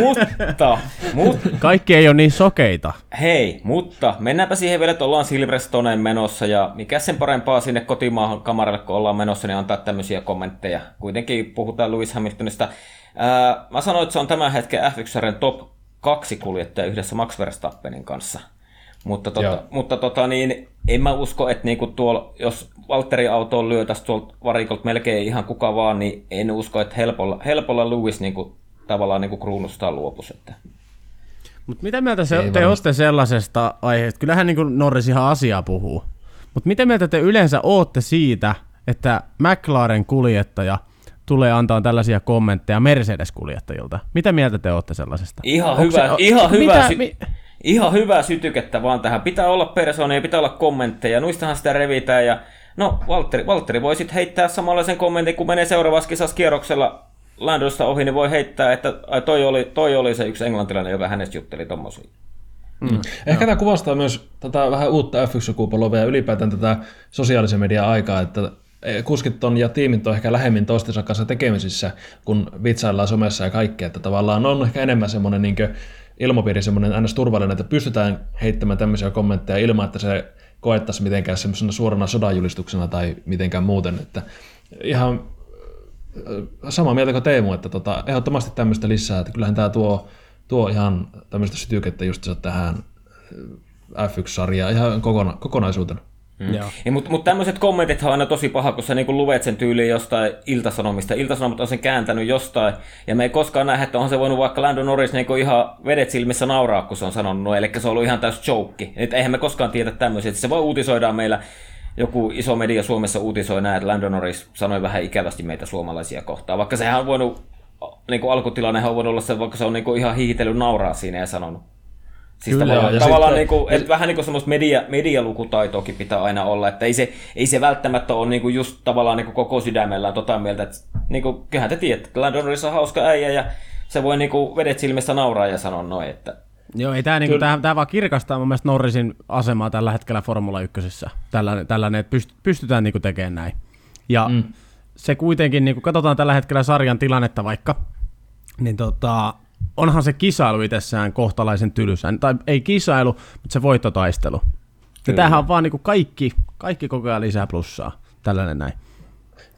mutta, mutta... Kaikki ei ole niin sokeita. Hei, mutta mennäänpä siihen vielä, että ollaan Silverstoneen menossa ja mikä sen parempaa sinne kotimaahan kamaralle, kun ollaan menossa, niin antaa tämmöisiä kommentteja. Kuitenkin puhutaan Lewis Hamiltonista. Ää, mä sanoin, että se on tämän hetken F1 top kaksi kuljettajaa yhdessä Max Verstappenin kanssa. Mutta, tota, mutta tota, niin, en mä usko, että niinku tuolla, jos Valtteri autoon lyötäisiin tuolta varikolta melkein ihan kuka vaan, niin en usko, että helpolla, helpolla Lewis niinku, tavallaan niinku kruunustaan luopuisi. Että. Mutta mitä mieltä se, te olette sellaisesta aiheesta? Kyllähän niinku Norris ihan asiaa puhuu. Mutta mitä mieltä te yleensä ootte siitä, että McLaren kuljettaja tulee antaa tällaisia kommentteja Mercedes-kuljettajilta. Mitä mieltä te olette sellaisesta? Ihan hyvä, se, ihan, hyvä mitä, sy- mi- ihan hyvä sytykettä vaan tähän. Pitää olla persoonia, pitää olla kommentteja, nuistahan sitä revitään ja No, Valtteri, Valtteri voi sitten heittää samanlaisen kommentin, kun menee seuraavassa kisassa kierroksella Landosta ohi, niin voi heittää, että ai, toi, oli, toi oli se yksi englantilainen, joka hänestä jutteli tommosia. Mm. mm. Ehkä tämä kuvastaa myös tätä vähän uutta F1-sukupolvea ja ylipäätään tätä sosiaalisen median aikaa, että kuskit on ja tiimit on ehkä lähemmin toistensa kanssa tekemisissä, kun vitsaillaan somessa ja kaikkea, että tavallaan on ehkä enemmän semmoinen niin ilmapiiri semmoinen aina turvallinen, että pystytään heittämään tämmöisiä kommentteja ilman, että se koettaisiin mitenkään semmoisena suorana sodanjulistuksena tai mitenkään muuten. Että ihan samaa mieltä kuin Teemu, että tota, ehdottomasti tämmöistä lisää, että kyllähän tämä tuo, tuo ihan tämmöistä sytykettä just tähän F1-sarjaan ihan kokona, kokonaisuutena. Mm. Mutta mut tämmöiset kommentit on aina tosi paha, kun sä niinku luet sen tyyliin jostain iltasanomista. Iltasanomat on sen kääntänyt jostain, ja me ei koskaan nähdä, että on se voinut vaikka Lando Norris niinku ihan vedet silmissä nauraa, kun se on sanonut, eli se on ollut ihan täys joke. Et eihän me koskaan tiedä tämmöisiä, että se voi uutisoida meillä joku iso media Suomessa uutisoi näin, että Lando Norris sanoi vähän ikävästi meitä suomalaisia kohtaan, vaikka sehän on voinut, niin kuin alkutilanne on voinut olla se, vaikka se on niin kuin ihan hiihitellyt nauraa siinä ja sanonut. Siis Kyllä, tavallaan, ja tavallaan sitten, niin kuin, että vähän niin kuin semmoista media, medialukutaitoakin pitää aina olla, että ei se, ei se välttämättä ole niin kuin just tavallaan niin kuin koko sydämellään tota mieltä, että niin kuin, kyllähän te tiedätte, että Landon on hauska äijä ja se voi niin kuin vedet silmissä nauraa ja sanoa noin, että Joo, ei tämä, niinku, tämä, tämä vaan kirkastaa mun mielestä Norrisin asemaa tällä hetkellä Formula 1. Tällainen, tällainen että pystytään niinku tekemään näin. Ja mm. se kuitenkin, niin kun katsotaan tällä hetkellä sarjan tilannetta vaikka, niin tota, onhan se kisailu itsessään kohtalaisen tylsä. Tai ei kisailu, mutta se voittotaistelu. Ja tämähän on vaan niin kuin kaikki, kaikki koko ajan lisää plussaa. Tällainen näin.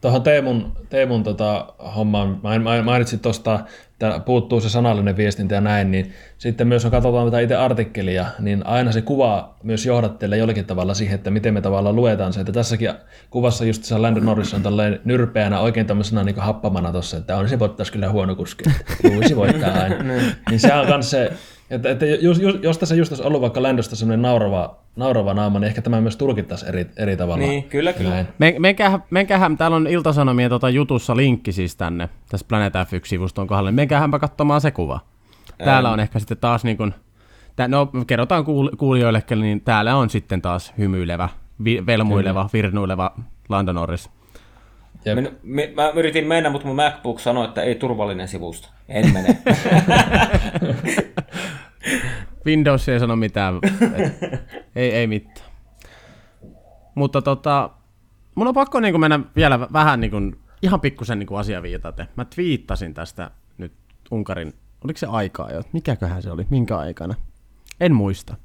Tuohon Teemun, Teemun tota, hommaan, mainitsin tuosta, että puuttuu se sanallinen viestintä ja näin, niin sitten myös kun katsotaan tätä itse artikkelia, niin aina se kuva myös johdattelee jollakin tavalla siihen, että miten me tavallaan luetaan se, että tässäkin kuvassa just se Landon Norris on tälleen nyrpeänä oikein tämmöisenä niin happamana tuossa, että on se voittaisi kyllä huono kuski, Luisi voittaa aina. Niin. niin se on myös se, että, että jos, jos, jos tässä just olisi ollut vaikka Landosta semmoinen naurava, naurava naama, niin ehkä tämä myös tulkittaisiin eri, eri tavalla. Niin, kyllä, kyllä. Men, menkähän, menkähän, täällä on Iltasanomien tota jutussa linkki siis tänne, tässä Planet F1-sivuston kohdalla, menkäähänpä katsomaan se kuva. Täällä on ehkä sitten taas niin kuin, no kerrotaan kuulijoille, niin täällä on sitten taas hymyilevä, vi, velmuileva, Kyllä. virnuileva Lando Norris. Mä, mä yritin mennä, mutta mun MacBook sanoi, että ei turvallinen sivusto. En mene. Windows ei sano mitään. Ei, ei mitään. Mutta tota, mun on pakko niin mennä vielä vähän niin kuin, ihan pikkusen niin asia viitaten. Mä twiittasin tästä nyt Unkarin, oliko se aikaa jo? Mikäköhän se oli? Minkä aikana? En muista.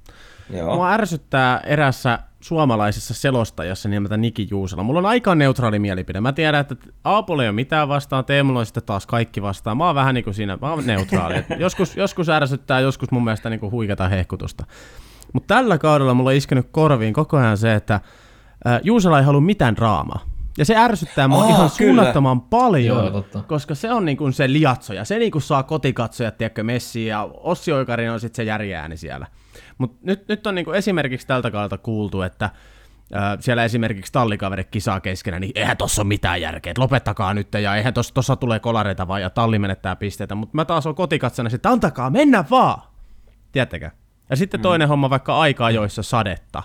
Joo. Mua ärsyttää erässä suomalaisessa selostajassa nimeltä Niki Juusala. Mulla on aika neutraali mielipide. Mä tiedän, että Aapolla ei ole mitään vastaan, Teemulla on sitten taas kaikki vastaan. Mä oon vähän niin kuin siinä, mä oon neutraali. joskus, joskus ärsyttää, joskus mun mielestä niin kuin huikata hehkutusta. Mutta tällä kaudella mulla on iskenyt korviin koko ajan se, että Juusala ei halua mitään draamaa. Ja se ärsyttää mua oh, ihan suunnattoman paljon, Joo, koska se on niin kuin se liatsoja. Se niin kuin saa kotikatsojat, tiedätkö, messiin, ja Ossi Oikarin on sitten se järjääni siellä. Mutta nyt, nyt on niin kuin esimerkiksi tältä kaudelta kuultu, että siellä esimerkiksi tallikaverit kisaa keskenään, niin eihän tossa ole mitään järkeä, että lopettakaa nyt, ja eihän tossa, tossa tulee kolareita vaan, ja talli menettää pisteitä, mutta mä taas on kotikatsona, että antakaa, mennä vaan! Tiedättekö? Ja sitten mm. toinen mm. homma vaikka aikaa joissa sadetta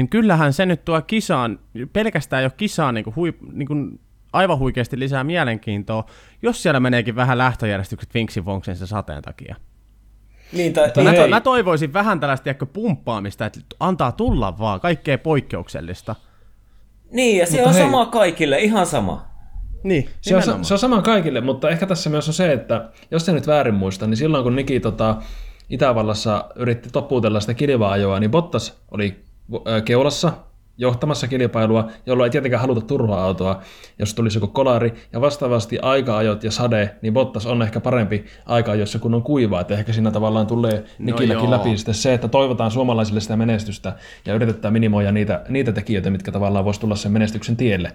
niin kyllähän se nyt tuo kisaan, pelkästään jo kisaan niin kuin hui, niin kuin aivan huikeasti lisää mielenkiintoa, jos siellä meneekin vähän lähtöjärjestykset vinksin vonksen sen sateen takia. Niin, tai, mä, to, mä toivoisin vähän tällaista ehkä pumppaamista, että antaa tulla vaan, kaikkea poikkeuksellista. Niin, ja se mutta on hei. sama kaikille, ihan sama. Niin, se on, se on sama kaikille, mutta ehkä tässä myös on se, että jos se nyt väärin muista, niin silloin kun Niki tota, Itävallassa yritti toppuutella sitä kilva-ajoa, niin Bottas oli keulassa johtamassa kilpailua, jolloin ei tietenkään haluta turva-autoa, jos tulisi joku kolari, ja vastaavasti aika-ajot ja sade, niin Bottas on ehkä parempi aika jossa kun on kuivaa, että ehkä siinä tavallaan tulee Nikilläkin no läpi sitten se, että toivotaan suomalaisille sitä menestystä ja yritetään minimoida niitä, niitä tekijöitä, mitkä tavallaan voisi tulla sen menestyksen tielle.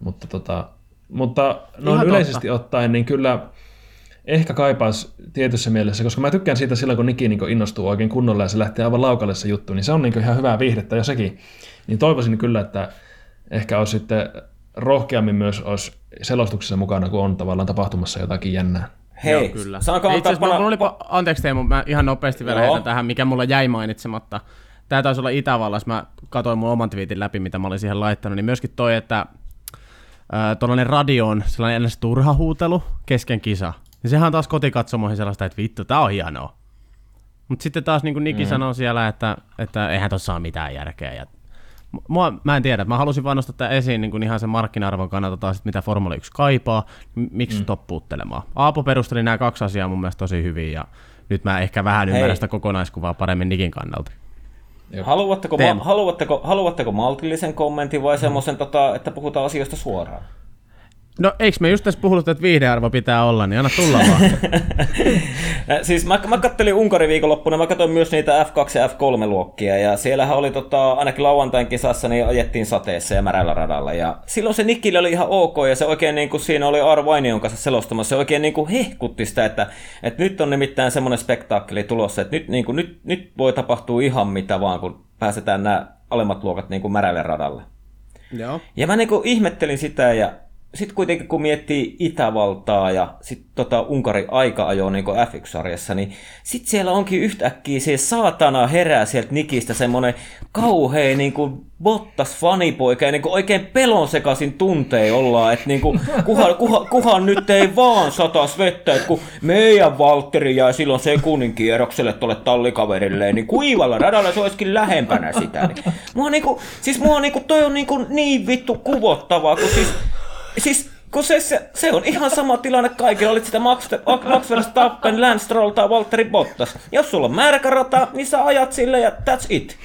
Mutta, tota, mutta noin yleisesti totta. ottaen, niin kyllä ehkä kaipaisi tietyssä mielessä, koska mä tykkään siitä silloin, kun Niki niin innostuu oikein kunnolla ja se lähtee aivan laukalle se juttu, niin se on niin ihan hyvää viihdettä jo sekin. Niin toivoisin kyllä, että ehkä olisi sitten rohkeammin myös olisi selostuksessa mukana, kun on tavallaan tapahtumassa jotakin jännää. Hei, Joo, kyllä. Saanko Itse asiassa mulla oli, anteeksi Teemu, mä ihan nopeasti vielä heitän tähän, mikä mulla jäi mainitsematta. Tämä taisi olla Itävallassa, mä katsoin mun oman twiitin läpi, mitä mä olin siihen laittanut, niin myöskin toi, että tuollainen radio on sellainen ennäs turha huutelu kesken kisa. Niin sehän on taas kotikatsomoihin sellaista, että vittu, tää on hienoa. Mutta sitten taas niin kuin Niki mm. sanoo siellä, että, että eihän tuossa ole mitään järkeä. Ja Mua, mä en tiedä, mä halusin vaan nostaa tämän esiin niin kuin ihan sen markkina-arvon kannalta taas, mitä Formula 1 kaipaa, miksi mm. toppuuttelemaan. Aapo perusteli nämä kaksi asiaa mun mielestä tosi hyvin ja nyt mä ehkä vähän ymmärrän sitä kokonaiskuvaa paremmin Nikin kannalta. Haluatteko, ma- haluatteko, haluatteko maltillisen kommentin vai semmoisen, tota, että puhutaan asioista suoraan? No eikö me just tässä puhuttu, että viihdearvo pitää olla, niin anna tulla vaan. siis mä, mä kattelin Unkari viikonloppuna, mä katsoin myös niitä F2 ja F3-luokkia, ja siellähän oli tota, ainakin lauantain kisassa, niin ajettiin sateessa ja märällä radalla, ja silloin se Nikkili oli ihan ok, ja se oikein niin kuin siinä oli Arvo Ainion kanssa selostamassa, se oikein niin kuin hehkutti sitä, että, että nyt on nimittäin semmoinen spektaakkeli tulossa, että nyt, niin kuin, nyt, nyt voi tapahtua ihan mitä vaan, kun pääsetään nämä alemmat luokat niin kuin märälle radalle. Joo. Ja mä niin kuin ihmettelin sitä, ja sitten kuitenkin kun miettii Itävaltaa ja sitten tota Unkari aika ajoa niin F1-sarjassa, niin sitten siellä onkin yhtäkkiä se saatana herää sieltä Nikistä semmoinen kauhea niin kuin Bottas fanipoika ja niin kuin oikein pelon sekaisin tuntee ollaan, että niin kuin, kuhan, kuhan, kuhan, nyt ei vaan satas vettä, että kun meidän Valtteri jää silloin sekunnin kierrokselle tuolle tallikaverille, niin kuivalla radalla se olisikin lähempänä sitä. Niin, mua niin kuin, siis mua niin kuin, toi on niin, kuin niin vittu kuvottavaa, kun siis siis kun se, se, se, on ihan sama tilanne kaikilla, olit sitä Max, Max Verstappen, Lance Stroll tai Valtteri Bottas. Jos sulla on määräkarata, niin sä ajat sille ja that's it.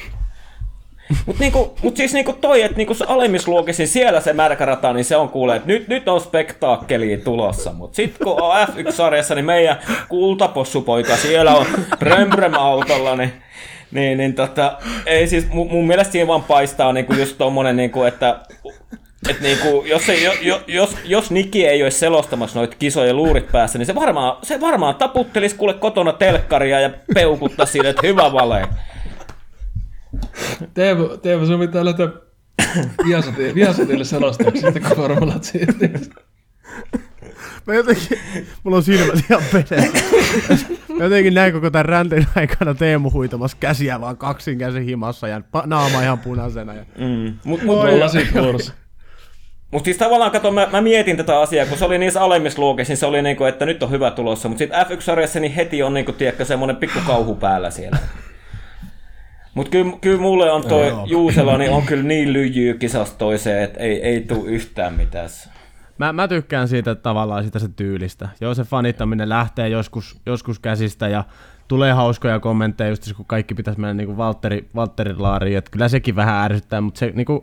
Mutta niinku, mut siis niinku toi, että niinku se alemmisluokisin siellä se märkärata, niin se on kuulee, että nyt, nyt on spektaakkeli tulossa. Mutta sitten kun on F1-sarjassa, niin meidän kultapossupoika siellä on Brem-Brem-autolla, niin niin, niin tota, ei siis, mun, mun mielestä siinä vaan paistaa niinku just tommonen, niinku, että et niinku, jos, ei, jo, jos, jos Niki ei olisi selostamassa noita kisoja luurit päässä, niin se varmaan, se varmaan taputtelisi kuule kotona telkkaria ja peukuttaa siinä, että hyvä vale. Teemu, Teemu sun pitää lähteä Viasatille selostajaksi sitten, kun formulat siitä. Mä jotenkin, mulla on silmät ihan pedessä. Mä jotenkin näin koko tämän räntin aikana Teemu huitamassa käsiä vaan kaksin käsin himassa ja naama ihan punaisena. Ja... Mm. Mut, mut, mut, mutta siis tavallaan kato, mä, mä, mietin tätä asiaa, kun se oli niissä alemmissa luokissa, niin se oli niinku, että nyt on hyvä tulossa, mutta sitten F1-sarjassa niin heti on niinku, tiedätkö, semmoinen pikku kauhu päällä siellä. Mutta kyllä, kyllä mulle on toi no, Juusela, niin on kyllä niin lyijyy kisasta toiseen, että ei, ei tule yhtään mitään. Mä, mä tykkään siitä tavallaan sitä se tyylistä. Joo, se fanittaminen lähtee joskus, joskus käsistä ja tulee hauskoja kommentteja, just kun kaikki pitäisi mennä niin kuin Valtteri, Valtteri laariin, että kyllä sekin vähän ärsyttää, mutta se niin kuin,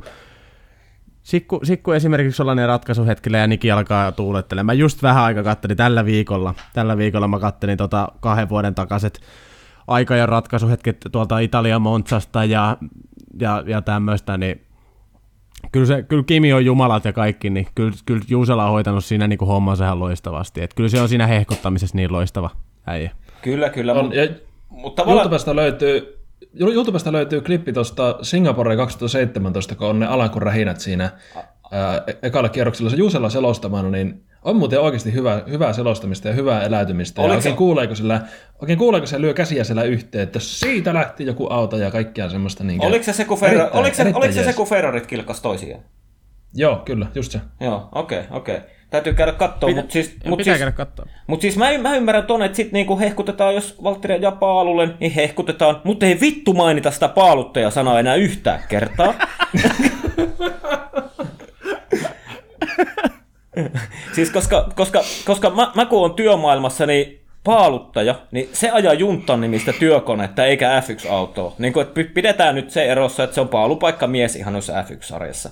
Sikku, sikku esimerkiksi sellainen ratkaisuhetkellä ja Niki alkaa tuulettelemaan. Mä just vähän aika kattelin tällä viikolla. Tällä viikolla mä kattelin tota kahden vuoden takaiset aika- ja ratkaisuhetket tuolta Italian Montsasta ja, ja, ja tämmöistä, niin kyllä, se, kyllä Kimi on jumalat ja kaikki, niin kyllä, kyllä Juusela on hoitanut siinä niin hommansa ihan loistavasti. Et kyllä se on siinä hehkuttamisessa niin loistava äijä. Kyllä, kyllä. On, ja mutta tavallaan... löytyy YouTubesta löytyy klippi tuosta Singapore 2017, kun on ne Alan rähinät siinä ää, e- ekalla kierroksella se Juusella selostamana, niin on muuten oikeasti hyvä, hyvää selostamista ja hyvää eläytymistä. ja oikein, se... kuuleeko sillä, oikein kuuleeko se lyö käsiä siellä yhteen, että siitä lähti joku auto ja kaikkea semmoista. Niin oliko se se, kun, Ferra... oliko se, oliko se, se, kun Ferrarit kilkas toisiaan? Joo, kyllä, just se. Joo, okei, okay, okei. Okay. Täytyy käydä katsoa, Pitä, mutta siis... Mut siis, käydä katsoa. Mutta siis mä, mä ymmärrän ton, että sit niinku hehkutetaan, jos Valtteri ja paalulle, niin hehkutetaan, mutta ei vittu mainita sitä paaluttaja sanaa enää yhtään kertaa. siis koska, koska, koska mä, mä kun on työmaailmassa, niin paaluttaja, niin se ajaa Juntan nimistä työkonetta eikä F1-autoa. Niin että pidetään nyt se erossa, että se on paalupaikka mies ihan noissa F1-sarjassa.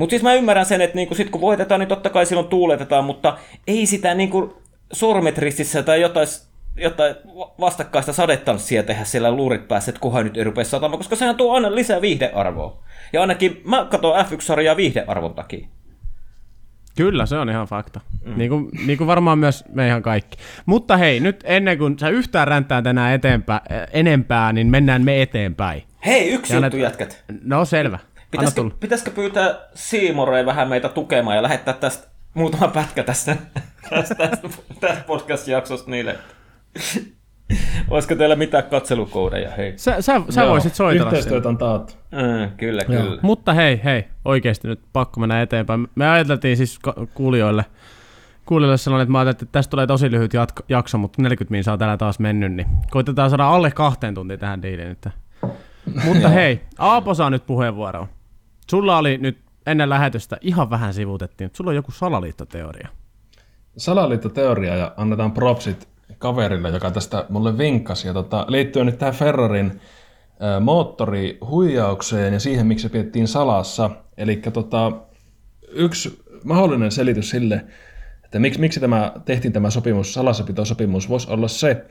Mutta siis mä ymmärrän sen, että niinku sit kun voitetaan, niin totta kai silloin tuuletetaan, mutta ei sitä niinku sormet ristissä tai jotain, jotain vastakkaista sadetanssia tehdä siellä luurit päässä, että kuhan nyt ei rupea satamaan, koska sehän tuo aina lisää viihdearvoa. Ja ainakin mä katson F1-sarjaa viihdearvon takia. Kyllä, se on ihan fakta. Mm. Niin, kuin, niin kuin varmaan myös me ihan kaikki. Mutta hei, nyt ennen kuin sä yhtään räntää tänään eteenpä, enempää, niin mennään me eteenpäin. Hei, yksi ja juttu jätkät. No selvä. Pitäisikö, pitäisikö pyytää Siimoreen vähän meitä tukemaan ja lähettää tästä muutama pätkä tästä, tästä, tästä, tästä podcast-jaksosta niille. Olisiko teillä mitään katselukoodeja? Hei. Sä, sä, sä voisit soitella Yhteistyötä on taattu. Mm, kyllä, Joo. kyllä. Mutta hei, hei, oikeasti nyt pakko mennä eteenpäin. Me ajateltiin siis kuulijoille, kuulijoille sellainen, että mä ajattelin, että tästä tulee tosi lyhyt jatko, jakso, mutta 40 min saa täällä taas mennyt, niin koitetaan saada alle kahteen tuntiin tähän diiliin nyt. Mutta hei, Aapo saa nyt puheenvuoron. Sulla oli nyt ennen lähetystä ihan vähän sivutettiin, että sulla on joku salaliittoteoria. Salaliittoteoria ja annetaan propsit kaverille, joka tästä mulle vinkkasi. Ja tota, liittyen nyt tähän Ferrarin moottorihuijaukseen ja siihen, miksi se pidettiin salassa. Eli tota, yksi mahdollinen selitys sille, että miksi, miksi tämä, tehtiin tämä sopimus, salassapitosopimus, voisi olla se,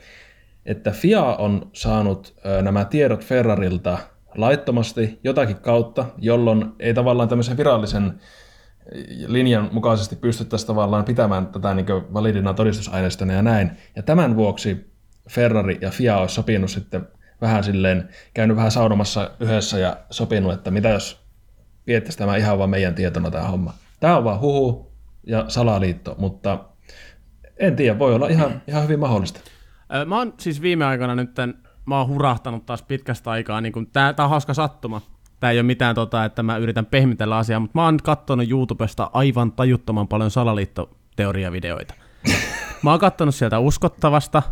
että FIA on saanut nämä tiedot Ferrarilta laittomasti jotakin kautta, jolloin ei tavallaan tämmöisen virallisen linjan mukaisesti pystyttäisiin tavallaan pitämään tätä niin validina todistusaineistona ja näin. Ja tämän vuoksi Ferrari ja FIA olisi sopinut sitten vähän silleen, käynyt vähän saunomassa yhdessä ja sopinut, että mitä jos viettäisi tämä ihan vaan meidän tietona tämä homma. Tämä on vaan huhu ja salaliitto, mutta en tiedä, voi olla ihan, ihan hyvin mahdollista. Mä oon siis viime aikoina nyt, mä oon hurahtanut taas pitkästä aikaa, niin kun, tää, tää on hauska sattuma. Tää ei ole mitään tota, että mä yritän pehmitellä asiaa, mutta mä oon katsonut YouTubesta aivan tajuttoman paljon salaliittoteoriavideoita. Mä oon katsonut sieltä uskottavasta,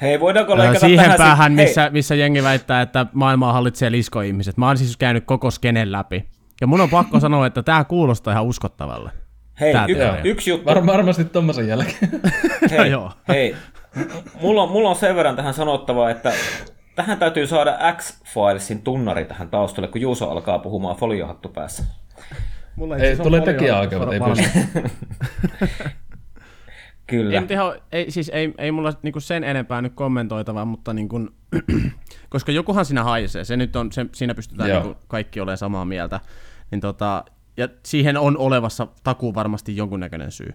Hei, voidaanko leikata siihen tähän päähän, si- missä, missä jengi väittää, että maailmaa hallitsee liskoihmiset. Mä oon siis käynyt koko skenen läpi. Ja mun on pakko sanoa, että tämä kuulostaa ihan uskottavalle. Hei, y- teoria. yksi juttu. Var- varmasti tuommoisen jälkeen. Hei, Joo. hei. Mulla on, mulla on sen verran tähän sanottavaa, että tähän täytyy saada X-Filesin tunnari tähän taustalle, kun Juuso alkaa puhumaan foliohattu päässä. Mulla Ei, tulee tekijäoikeudet, ei pysty. Kyllä. Ei, ihan, ei, siis ei, ei mulla niinku sen enempää nyt kommentoitavaa, mutta niinku, koska jokuhan siinä haisee, se nyt on, se, siinä pystytään Joo. niinku kaikki olemaan samaa mieltä, niin tota, ja siihen on olevassa takuu varmasti jonkunnäköinen syy.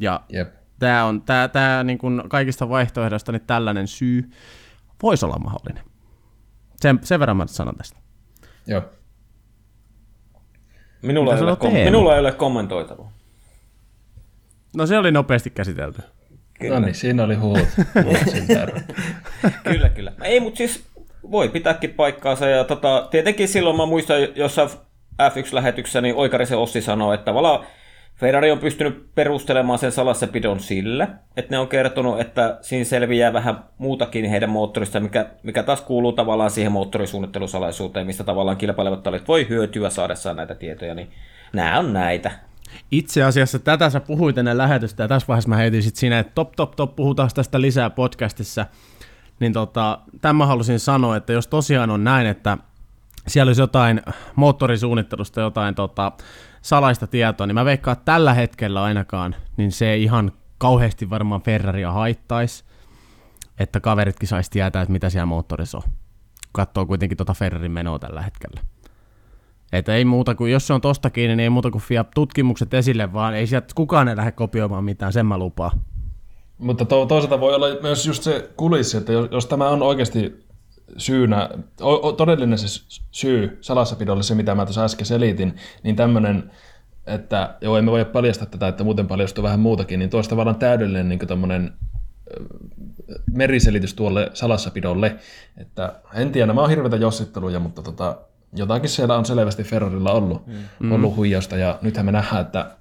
Ja Jep. tämä on, tää, tää niinku kaikista vaihtoehdoista niin tällainen syy voisi olla mahdollinen. Sen, sen verran mä sanon tästä. Joo. Minulla, ei ole, kom- minulla ei ole kommentoitavaa. No se oli nopeasti käsitelty. Kyllä. No niin, siinä oli huut. Kyllä, kyllä. Ei, mutta siis voi pitääkin paikkaansa. Ja tota, tietenkin silloin mä muistan jossain F1-lähetyksessä, niin Oikarisen Ossi sanoi, että tavallaan Ferrari on pystynyt perustelemaan sen salassapidon sillä, että ne on kertonut, että siinä selviää vähän muutakin heidän moottorista, mikä, mikä taas kuuluu tavallaan siihen moottorisuunnittelusalaisuuteen, mistä tavallaan kilpailevat tallit voi hyötyä saadessaan näitä tietoja, niin nämä on näitä. Itse asiassa tätä sä puhuit ennen lähetystä, ja tässä vaiheessa mä heitin sit sinne, että top, top, top, puhutaan tästä lisää podcastissa. Niin tota, tämän mä halusin sanoa, että jos tosiaan on näin, että siellä olisi jotain moottorisuunnittelusta, jotain tota, salaista tietoa, niin mä veikkaan, että tällä hetkellä ainakaan, niin se ihan kauheasti varmaan Ferraria haittaisi, että kaveritkin saisi tietää, että mitä siellä moottorissa on. Katsoo kuitenkin tota Ferrarin menoa tällä hetkellä. Että ei muuta kuin, jos se on tosta kiinni, niin ei muuta kuin fia tutkimukset esille, vaan ei sieltä kukaan ei lähde kopioimaan mitään, sen mä lupaan. Mutta to, toisaalta voi olla myös just se kulissi, että jos, jos tämä on oikeasti syynä, o, o, todellinen se syy salassapidolle, se mitä mä tuossa äsken selitin, niin tämmöinen, että joo, emme voi paljastaa tätä, että muuten paljastuu vähän muutakin, niin tuosta tavallaan täydellinen niin tommonen, ö, meriselitys tuolle salassapidolle, että en tiedä, nämä on hirveitä jossitteluja, mutta tota, jotakin siellä on selvästi Ferrarilla ollut, mm. ollut huijausta, ja nythän me nähdään, että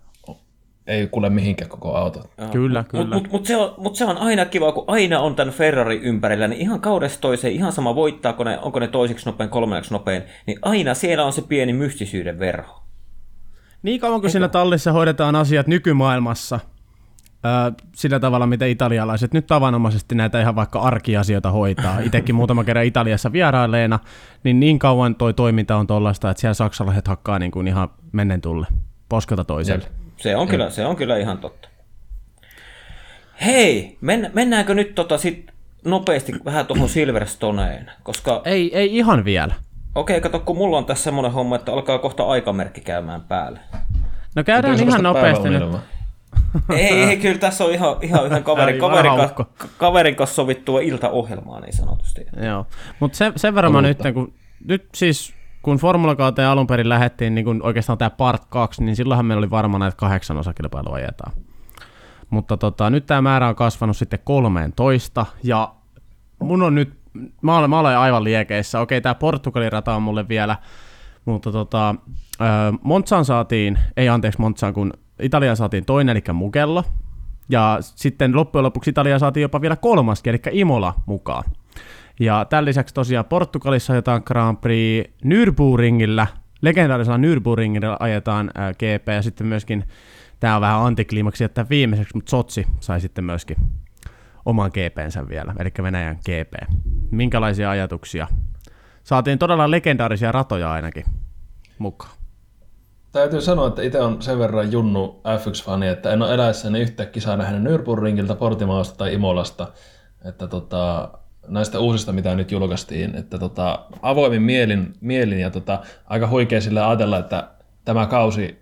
ei kuule mihinkään koko auto. Kyllä, kyllä. Mutta mut, mut se, on, mut se on aina kiva, kun aina on tämän Ferrari ympärillä, niin ihan kaudesta toiseen, ihan sama voittaako ne, onko ne toiseksi nopein, kolmanneksi nopein, niin aina siellä on se pieni mystisyyden verho. Niin kauan kuin siinä tallissa hoidetaan asiat nykymaailmassa, ää, sillä tavalla, miten italialaiset nyt tavanomaisesti näitä ihan vaikka arkiasioita hoitaa. Itekin muutama kerran Italiassa vierailleena, niin niin kauan toi toiminta on tollaista, että siellä saksalaiset hakkaa niin kuin ihan mennen tulle poskelta toiselle. Jep. Se on, kyllä, se on kyllä ihan totta. Hei, men, mennäänkö nyt tota sit nopeasti vähän tuohon Silverstoneen, koska Ei, ei ihan vielä. okei, kato, kun mulla on tässä semmoinen homma, että alkaa kohta aikamerkki käymään päälle. No käydään Pitäisi ihan nopeasti nyt. ei, ei, kyllä tässä on ihan, ihan yhden kaverin, kaverin, uhko. kaverin kanssa sovittua iltaohjelmaa niin sanotusti. Joo, mutta sen, sen verran mä nyt, kun, nyt siis kun formulakauteen alun perin lähdettiin niin kun oikeastaan tämä part 2, niin silloinhan meillä oli varmaan näitä kahdeksan osakilpailua ajetaan. Mutta tota, nyt tämä määrä on kasvanut sitten 13 ja mun on nyt, mä olen, mä olen aivan liekeissä. Okei, tämä Portugalin rata on mulle vielä, mutta tota, Montsaan saatiin, ei anteeksi Montsaan, kun Italiaan saatiin toinen, eli Mugello. Ja sitten loppujen lopuksi Italia saatiin jopa vielä kolmaskin, eli Imola mukaan. Ja tämän lisäksi tosiaan Portugalissa ajetaan Grand Prix Nürburgringillä, legendaarisella Nürburgringillä ajetaan GP, ja sitten myöskin, tämä on vähän antikliimaksi että viimeiseksi, mutta Sotsi sai sitten myöskin oman GPnsä vielä, eli Venäjän GP. Minkälaisia ajatuksia saatiin todella legendaarisia ratoja ainakin mukaan. Täytyy sanoa, että itse on sen verran junnu F1-fani, että en ole eläessäni yhtä kisaa nähnyt Nürburgringiltä, Portimaosta tai Imolasta. Että tota, näistä uusista, mitä nyt julkaistiin, että tota, avoimin mielin, mielin ja tota, aika huikea sillä ajatella, että tämä kausi,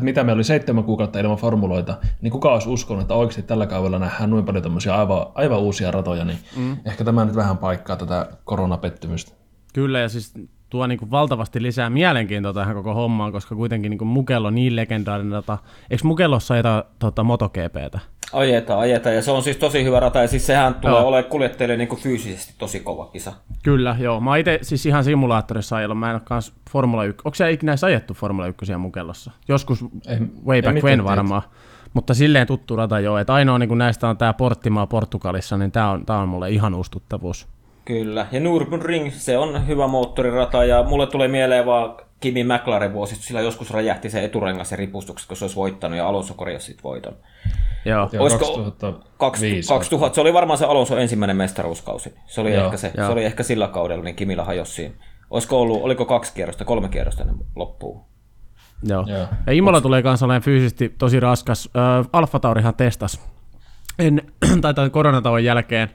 mitä meillä oli seitsemän kuukautta ilman formuloita, niin kuka olisi uskonut, että oikeasti tällä kaudella nähdään noin paljon tämmöisiä aivan, aivan uusia ratoja, niin mm. ehkä tämä nyt vähän paikkaa tätä koronapettymystä. Kyllä, ja siis tuo niin kuin valtavasti lisää mielenkiintoa tähän koko hommaan, koska kuitenkin niin kuin Mugello on niin legendaarinen rata. Eikö Mugellossa ajeta tota, MotoGPtä? Ajetaan, ajetaan, ja se on siis tosi hyvä rata, ja siis sehän tulee joo. olemaan kuljettajille niin fyysisesti tosi kova kisa. Kyllä, joo. Mä itse siis ihan simulaattorissa ajellut, mä en ole kans Formula 1. Onko se ikinä edes ajettu Formula 1 Mugellossa? Joskus ei, way back when varmaan. Mutta silleen tuttu rata joo, että ainoa niin näistä on tämä Porttimaa Portugalissa, niin tämä on, tää on mulle ihan ustuttavuus. Kyllä, ja Nürburgring, se on hyvä moottorirata, ja mulle tulee mieleen vaan Kimi McLaren vuosi, sillä joskus räjähti se eturengas ja ripustukset, kun se olisi voittanut, ja Alonso korjasi sitten voiton. Joo, Olisiko 2005. 2000, se oli varmaan se Alonso ensimmäinen mestaruuskausi. Se oli, Joo. ehkä, se, se oli ehkä sillä kaudella, niin Kimillä hajosi siinä. Olisiko ollut, oliko kaksi kierrosta, kolme kierrosta ennen loppuun? Joo. Joo. Ja Imola tulee kanssa olemaan fyysisesti tosi raskas. Äh, Alfa Taurihan testas en, tai tämän koronatauon jälkeen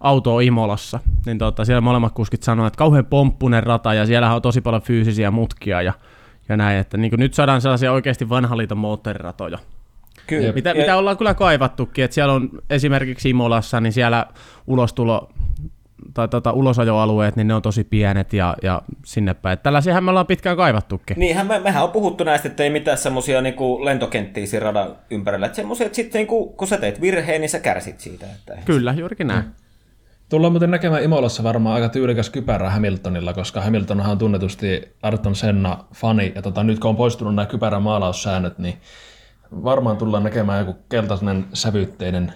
autoa Imolassa, niin tota, siellä molemmat kuskit sanoivat, että kauhean pomppunen rata ja siellä on tosi paljon fyysisiä mutkia ja, ja näin, että niin nyt saadaan sellaisia oikeasti vanhaliiton moottoriratoja. Kyllä. Mitä, mitä ollaan kyllä kaivattukin, että siellä on esimerkiksi Imolassa, niin siellä ulostulo tai tota, ulosajoalueet, niin ne on tosi pienet ja, ja sinne päin. Tällaisiahan me ollaan pitkään kaivattukin. Niinhän me, mehän on puhuttu näistä, että ei mitään semmoisia niin lentokenttiä siinä radan ympärillä. Että semmoisia, että sitten niin kuin, kun sä teet virheen, niin sä kärsit siitä. Että Kyllä, juurikin näin. Mm. Tullaan muuten näkemään Imolassa varmaan aika tyylikäs kypärä Hamiltonilla, koska Hamiltonhan on tunnetusti Arton Senna fani, ja tota, nyt kun on poistunut nämä kypärän maalaussäännöt, niin varmaan tullaan näkemään joku keltainen sävytteinen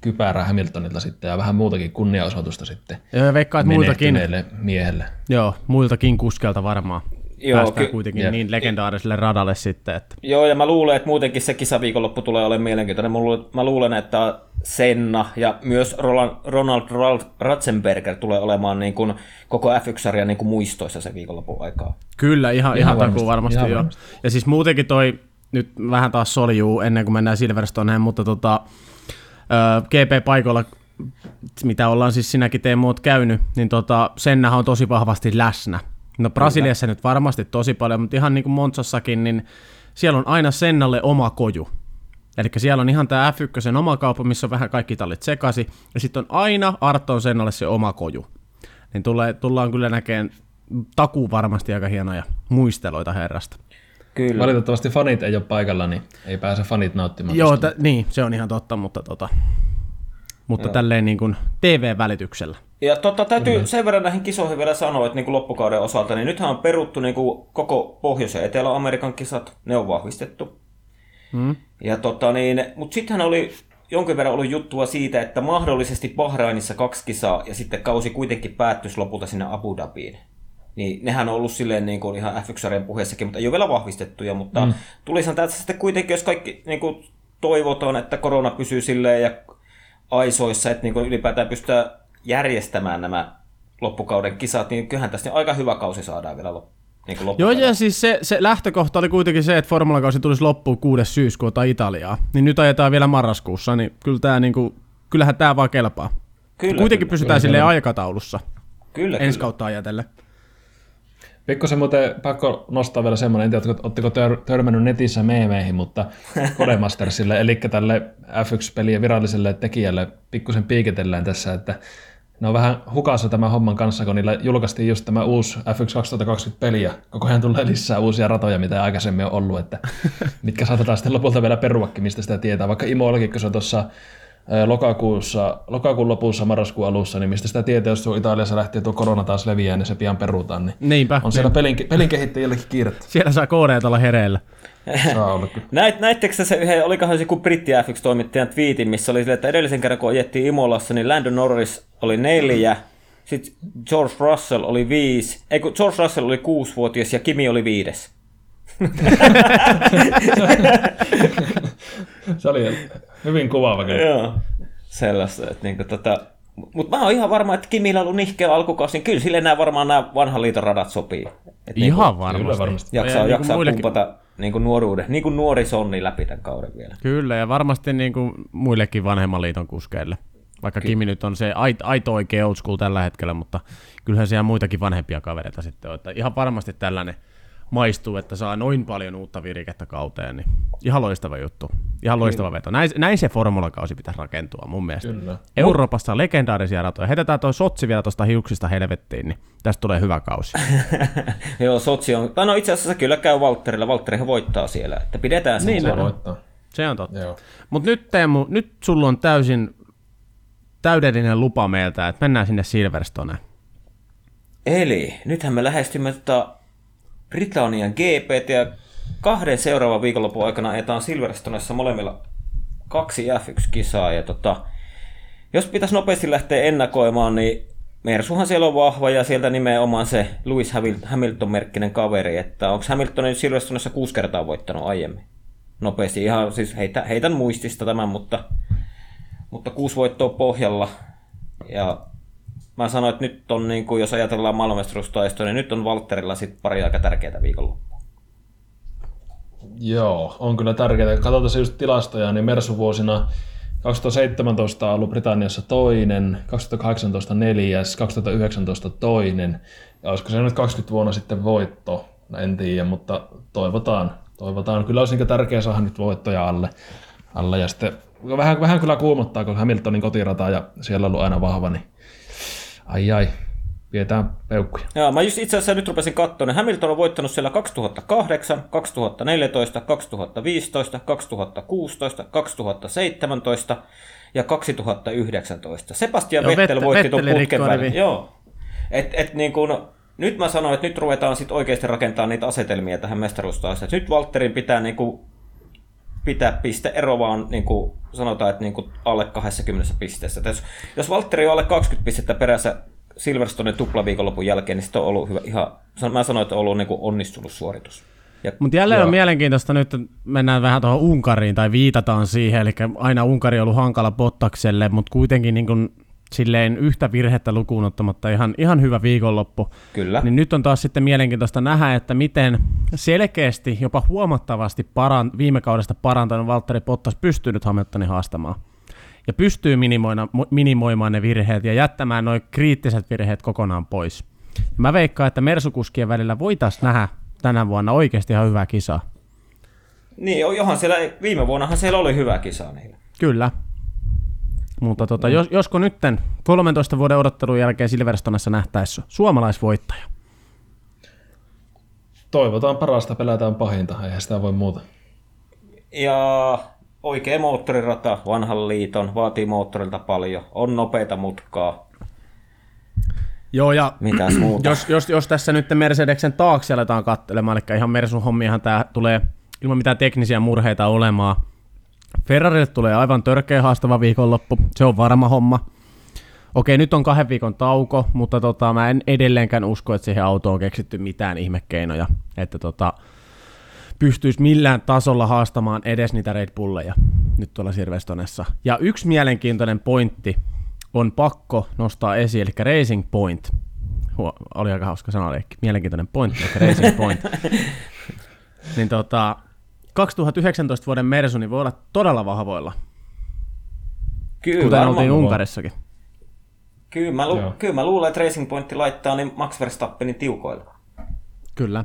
kypärä Hamiltonilta sitten ja vähän muutakin kunniaosoitusta sitten. Ja veikkaan, että muiltakin, miehelle. Joo, muiltakin kuskelta varmaan. Joo, Päästään ky- kuitenkin jep. niin legendaariselle radalle sitten. Että. Joo, ja mä luulen, että muutenkin se kisaviikonloppu tulee olemaan mielenkiintoinen. Mä luulen, mä luulen että Senna ja myös Roland, Ronald Ratzenberger tulee olemaan niin kuin koko F1-sarjan niin kuin muistoissa se viikonlopun aikaa. Kyllä, ihan, ihan, ihan varmasti, varmasti ihan jo. Varmasti. Ja siis muutenkin toi, nyt vähän taas soljuu ennen kuin mennään Silverstoneen, mutta tota, GP-paikoilla, mitä ollaan siis sinäkin Teemu käynyt, niin tota, Sennahan on tosi vahvasti läsnä. No Brasiliassa Kyllä. nyt varmasti tosi paljon, mutta ihan niin kuin Montsassakin, niin siellä on aina Sennalle oma koju. Eli siellä on ihan tämä F1 oma kauppa, missä on vähän kaikki tallit sekasi, ja sitten on aina Arton Sennalle se oma koju. Niin tulee, tullaan kyllä näkemään takuu varmasti aika hienoja muisteloita herrasta. Kyllä. Valitettavasti fanit ei ole paikalla, niin ei pääse fanit nauttimaan. Joo, t- niin, se on ihan totta, mutta, tota, mutta tälleen niin kuin TV-välityksellä. Ja totta, täytyy mm-hmm. sen verran näihin kisoihin vielä sanoa, että niin kuin loppukauden osalta, niin nythän on peruttu niin kuin koko Pohjois- ja Etelä-Amerikan kisat, ne on vahvistettu. Mm. Ja tota niin, mutta sittenhän oli jonkin verran ollut juttua siitä, että mahdollisesti Bahrainissa kaksi kisaa ja sitten kausi kuitenkin päättyisi lopulta sinne Abu Dhabiin. Niin nehän on ollut silleen niin kuin ihan F1-sarjan puheessakin, mutta ei ole vielä vahvistettuja, mutta mm. tulisihan tästä sitten kuitenkin, jos kaikki niin kuin toivotaan, että korona pysyy silleen ja aisoissa, että niin kuin ylipäätään pystytään järjestämään nämä loppukauden kisat, niin kyllähän tästä aika hyvä kausi saadaan vielä loppuun. Niin Joo, ja siis se, se lähtökohta oli kuitenkin se, että formulakausi tulisi loppuun 6. syyskuuta Italiaa. Niin nyt ajetaan vielä marraskuussa, niin kyllä tämä, niin kuin, kyllähän tämä vaan kelpaa. Kyllä, kuitenkin kyllä, pysytään kyllä, silleen aikataulussa. Kyllä, Ensi kyllä. kautta ajatellen. Pikkusen muuten pakko nostaa vielä semmoinen, en tiedä, oletteko tör, törmännyt netissä meemeihin, mutta Codemastersille, eli tälle F1-pelien viralliselle tekijälle pikkusen piiketellään tässä, että ne on vähän hukassa tämän homman kanssa, kun niillä julkaistiin just tämä uusi F1 2020 peli ja koko ajan tulee lisää uusia ratoja, mitä aikaisemmin on ollut, että mitkä saatetaan sitten lopulta vielä peruakin, mistä sitä tietää. Vaikka Imollakin, kun se on tuossa lokakuussa, lokakuun lopussa, marraskuun alussa, niin mistä sitä tietää, jos Italiassa lähtee tuo korona taas leviää, niin se pian perutaan. Niin Niinpä. On siellä pelin, pelin kehittäjillekin kiirettä. Siellä saa koodeet olla hereillä. Näit, näittekö se yhden, olikohan se joku britti F1-toimittajan twiitin, missä oli sille, että edellisen kerran kun ajettiin Imolassa, niin Landon Norris oli neljä, sitten George Russell oli viisi, ei kun George Russell oli kuusivuotias ja Kimi oli viides. se oli hyvin kuvaava kyllä. Joo, sellaista, että niinku tota, Mutta mä oon ihan varma, että Kimillä on ollut nihkeä alkukausi, niin kyllä sille nämä varmaan nämä vanhan liiton radat sopii. Et niin Ihan Kyllä varmasti. varmasti. jaksaa, Ja niin kuin jaksaa muillekin- pumpata niin kuin nuoruuden, niin kuin nuori sonni läpi tämän kauden vielä. Kyllä, ja varmasti niin kuin muillekin vanhemman liiton kuskeille. Vaikka Kimi nyt on se aito, aito oikea old school tällä hetkellä, mutta kyllähän siellä muitakin vanhempia kavereita sitten on. Että ihan varmasti tällainen maistuu, että saa noin paljon uutta virikettä kauteen, niin ihan loistava juttu. Ihan loistava veto. Näin, näin se formulakausi pitäisi rakentua mun mielestä. Kyllä. Euroopassa on legendaarisia ratoja. Heitetään toi Sotsi vielä tuosta hiuksista helvettiin, niin tästä tulee hyvä kausi. Joo, Sotsi on, no itse asiassa kyllä käy Valtterilla, Valtterihan voittaa siellä, että pidetään sen Niin, niin, Se voittaa. Se on totta. Joo. Mutta nyt Teemu, nyt sulla on täysin täydellinen lupa meiltä, että mennään sinne Silverstoneen. Eli nythän me lähestymme tota Britannian GP ja kahden seuraavan viikonlopun aikana ajetaan Silverstonessa molemmilla kaksi F1-kisaa. Ja tota, jos pitäisi nopeasti lähteä ennakoimaan, niin Mersuhan siellä on vahva ja sieltä nimenomaan se Lewis Hamil- Hamilton-merkkinen kaveri, että onko Hamilton nyt Silverstonessa kuusi kertaa voittanut aiemmin? Nopeasti ihan, siis heitä, heitän muistista tämän, mutta, mutta kuusi voittoa pohjalla. Ja mä sanoin, että nyt on, niin kuin, jos ajatellaan maailmanmestaruustaistoa, niin nyt on Valtterilla sit pari aika tärkeää viikonloppua. Joo, on kyllä tärkeää. Katsotaan se just tilastoja, niin Mersu vuosina 2017 on ollut Britanniassa toinen, 2018 neljäs, 2019 toinen. Ja olisiko se nyt 20 vuonna sitten voitto? En tiedä, mutta toivotaan. Toivotaan. Kyllä olisi niin tärkeää saada nyt voittoja alle. alle. Ja sitten vähän, vähän kyllä kuumottaa, kun Hamiltonin kotirata ja siellä on ollut aina vahva, niin ai ai, pidetään peukkuja. Joo, mä just itse asiassa nyt rupesin katsoa, niin Hamilton on voittanut siellä 2008, 2014, 2015, 2016, 2017 ja 2019. Sebastian Joo, Vettel Vette- voitti tuon putken välin. Joo. Et, et niin kun, nyt mä sanoin, että nyt ruvetaan sitten oikeasti rakentamaan niitä asetelmia tähän mestaruustaistoon. Nyt Valtterin pitää niin kuin pitää piste ero vaan niin kuin sanotaan, että niin kuin alle 20 pisteessä. Et Jos, jos Valtteri on alle 20 pistettä perässä Silverstonen tuplaviikonlopun jälkeen, niin sitten on ollut hyvä, ihan, mä sanoin, että on ollut niin kuin onnistunut suoritus. Mutta jälleen Joo. on mielenkiintoista nyt, että mennään vähän tuohon Unkariin tai viitataan siihen, eli aina Unkari on ollut hankala Bottakselle, mutta kuitenkin niin kuin silleen yhtä virhettä lukuun ottamatta ihan, ihan hyvä viikonloppu. Kyllä. Niin nyt on taas sitten mielenkiintoista nähdä, että miten selkeästi, jopa huomattavasti paran, viime kaudesta parantanut Valtteri Bottas pystyy nyt Hamiltonin haastamaan. Ja pystyy minimoimaan ne virheet ja jättämään noin kriittiset virheet kokonaan pois. Ja mä veikkaan, että Mersukuskien välillä voitaisiin nähdä tänä vuonna oikeasti ihan hyvää kisaa. Niin, johan siellä, viime vuonnahan siellä oli hyvä kisa niillä. Kyllä. Mutta tota, jos, josko nytten 13 vuoden odottelun jälkeen Silverstonessa nähtäisi suomalaisvoittaja? Toivotaan parasta, pelätään pahinta, eihän sitä voi muuta. Ja oikea moottorirata, vanhan liiton, vaatii moottorilta paljon, on nopeita mutkaa, Joo, ja mitäs muuta. jos, jos, jos tässä nyt Mercedeksen taakse aletaan katselemaan, eli ihan Mersun hommiahan tämä tulee ilman mitään teknisiä murheita olemaan. Ferrarille tulee aivan törkeä haastava viikonloppu, se on varma homma. Okei, nyt on kahden viikon tauko, mutta tota, mä en edelleenkään usko, että siihen autoon on keksitty mitään ihmekeinoja, että tota, pystyisi millään tasolla haastamaan edes niitä Red Bulleja nyt tuolla Silverstonessa. Ja yksi mielenkiintoinen pointti on pakko nostaa esiin, eli Racing Point. Huo, oli aika hauska sanaleikki. Mielenkiintoinen pointti, eli Racing Point. niin tota, 2019 vuoden Mersu niin voi olla todella vahvoilla, Kyllä, kuten varmaan- oltiin Unkarissakin. Kyllä mä, lu- Joo. kyllä mä luulen, että Racing Point laittaa niin Max Verstappenin tiukoille. Kyllä.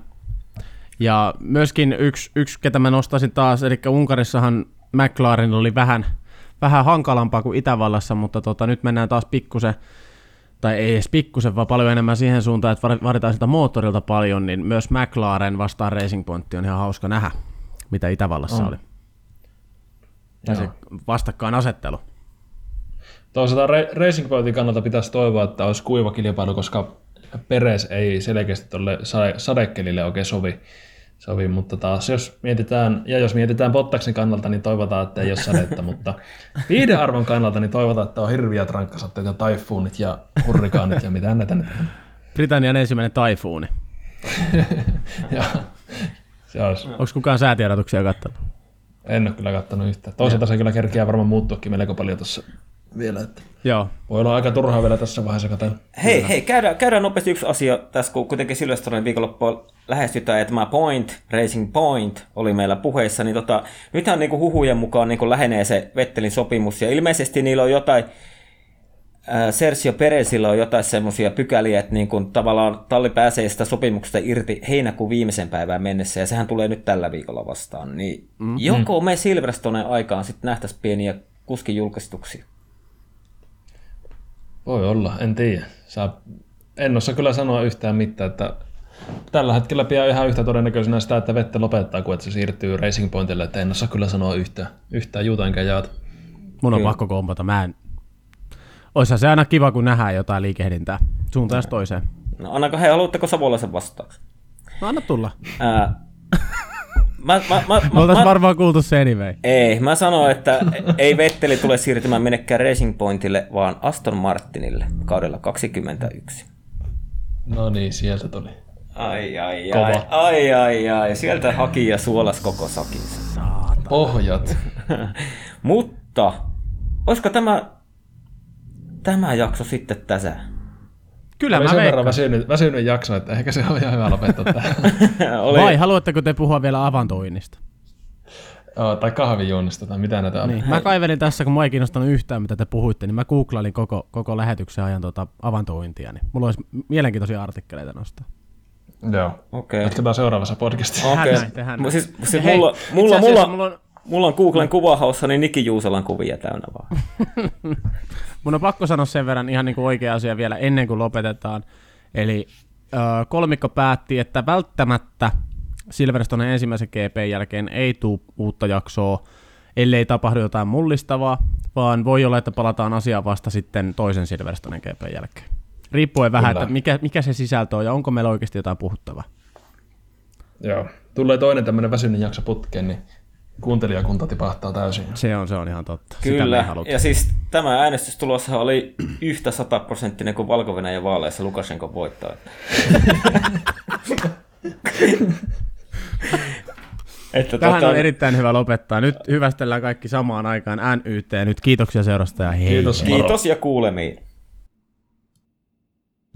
Ja myöskin yksi, yksi, ketä mä nostaisin taas, eli Unkarissahan McLaren oli vähän, vähän hankalampaa kuin Itävallassa, mutta tota, nyt mennään taas pikkusen, tai ei edes pikkusen, vaan paljon enemmän siihen suuntaan, että vaaditaan sitä moottorilta paljon, niin myös McLaren vastaan Racing Point on ihan hauska nähdä, mitä Itävallassa On. oli. Ja se Joo. vastakkainasettelu. Toisaalta Ra- Racing Pointin kannalta pitäisi toivoa, että olisi kuiva kilpailu, koska Peres ei selkeästi tuolle sade- sadekelille oikein sovi. Sovi. Mutta taas jos mietitään, ja jos mietitään Bottaksen kannalta, niin toivotaan, että ei ole sadetta, mutta viidearvon kannalta, niin toivotaan, että on hirviät rankkasatteet ja taifuunit ja hurrikaanit ja mitä näitä nyt on. Britannian ensimmäinen taifuuni. Ja, se olisi. Onko kukaan säätiedotuksia katsonut? En ole kyllä kattanut yhtään. Toisaalta se kyllä kerkeää varmaan muuttuakin melko paljon tuossa vielä. Että Joo. voi olla aika turhaa vielä tässä vaiheessa katsoa. Hei, hei, käydään, käydään nopeasti yksi asia tässä, kun kuitenkin Silvestronin viikonloppua lähestytään, että tämä Point, Racing Point oli meillä puheissa, niin tota, nythän niin huhujen mukaan niin lähenee se Vettelin sopimus, ja ilmeisesti niillä on jotain, ää, Sergio Perezillä on jotain semmoisia pykäliä, että niin kuin tavallaan talli pääsee sitä sopimuksesta irti heinäkuun viimeisen päivään mennessä, ja sehän tulee nyt tällä viikolla vastaan, niin mm-hmm. joko me Silverstonen aikaan sitten nähtäisiin pieniä kuskin julkistuksia? Voi olla, en tiedä. Saa, en osaa kyllä sanoa yhtään mitään, että tällä hetkellä pidän ihan yhtä todennäköisenä sitä, että vettä lopettaa, kuin että se siirtyy Racing Pointille, että en osaa kyllä sanoa yhtään, yhtään juuta enkä jaata. Mun on Kyllä. pakko kompata. Mä en... Oishan se aina kiva, kun nähdään jotain liikehdintää suuntaan toiseen. No annako he, haluatteko Savolaisen vastauksen? No anna tulla. Ää, mä, mä, mä, me oltais varmaan kuultu se anyway. Ei, mä sanoin, että ei Vetteli tule siirtymään minnekään Racing Pointille, vaan Aston Martinille kaudella 21. No niin, sieltä tuli. Ai, ai, ai, Kova. ai, ai, ai, sieltä haki ja suolas koko sakinsa. Pohjat. Mutta, olisiko tämä, tämä jakso sitten tässä? Kyllä Oli mä sen veikkaan. verran väsynyt, väsynyt jakso, että ehkä se on ihan hyvä lopettaa tähän. Oli, Vai haluatteko te puhua vielä avantoinnista? oh, tai kahvijuonnista tai mitä näitä on. Niin. Mä kaivelin tässä, kun mua ei kiinnostanut yhtään, mitä te puhuitte, niin mä googlailin koko, koko lähetyksen ajan tuota avantointia, niin mulla olisi mielenkiintoisia artikkeleita nostaa. Joo. Okei. Jatketaan seuraavassa podcastissa. Okei. Tehdään näin, tehdään näin. Siis, siis hei, mulla, mulla, mulla, mulla on- mulla on Googlen kuvahaussa niin Niki Juusalan kuvia täynnä vaan. Mun on pakko sanoa sen verran ihan niin kuin oikea asia vielä ennen kuin lopetetaan. Eli äh, kolmikko päätti, että välttämättä Silverstonen ensimmäisen GP jälkeen ei tule uutta jaksoa, ellei tapahdu jotain mullistavaa, vaan voi olla, että palataan asiaan vasta sitten toisen Silverstonen GP jälkeen. Riippuen vähän, Kyllä. että mikä, mikä se sisältö on ja onko meillä oikeasti jotain puhuttavaa. Joo. Tulee toinen tämmöinen väsynyt jakso putkeen, niin kuuntelijakunta tipahtaa täysin. Se on, se on ihan totta. Sitä me ei Kyllä, ja siis tämä äänestystulos oli yhtä sataprosenttinen kuin valko vaaleissa Lukashenko voittaa. että Tähän tota, on erittäin hyvä lopettaa. Nyt hyvästellään kaikki samaan aikaan NYT. Nyt kiitoksia seurasta ja hei. Kiitos. Kiitos ja kuulemiin.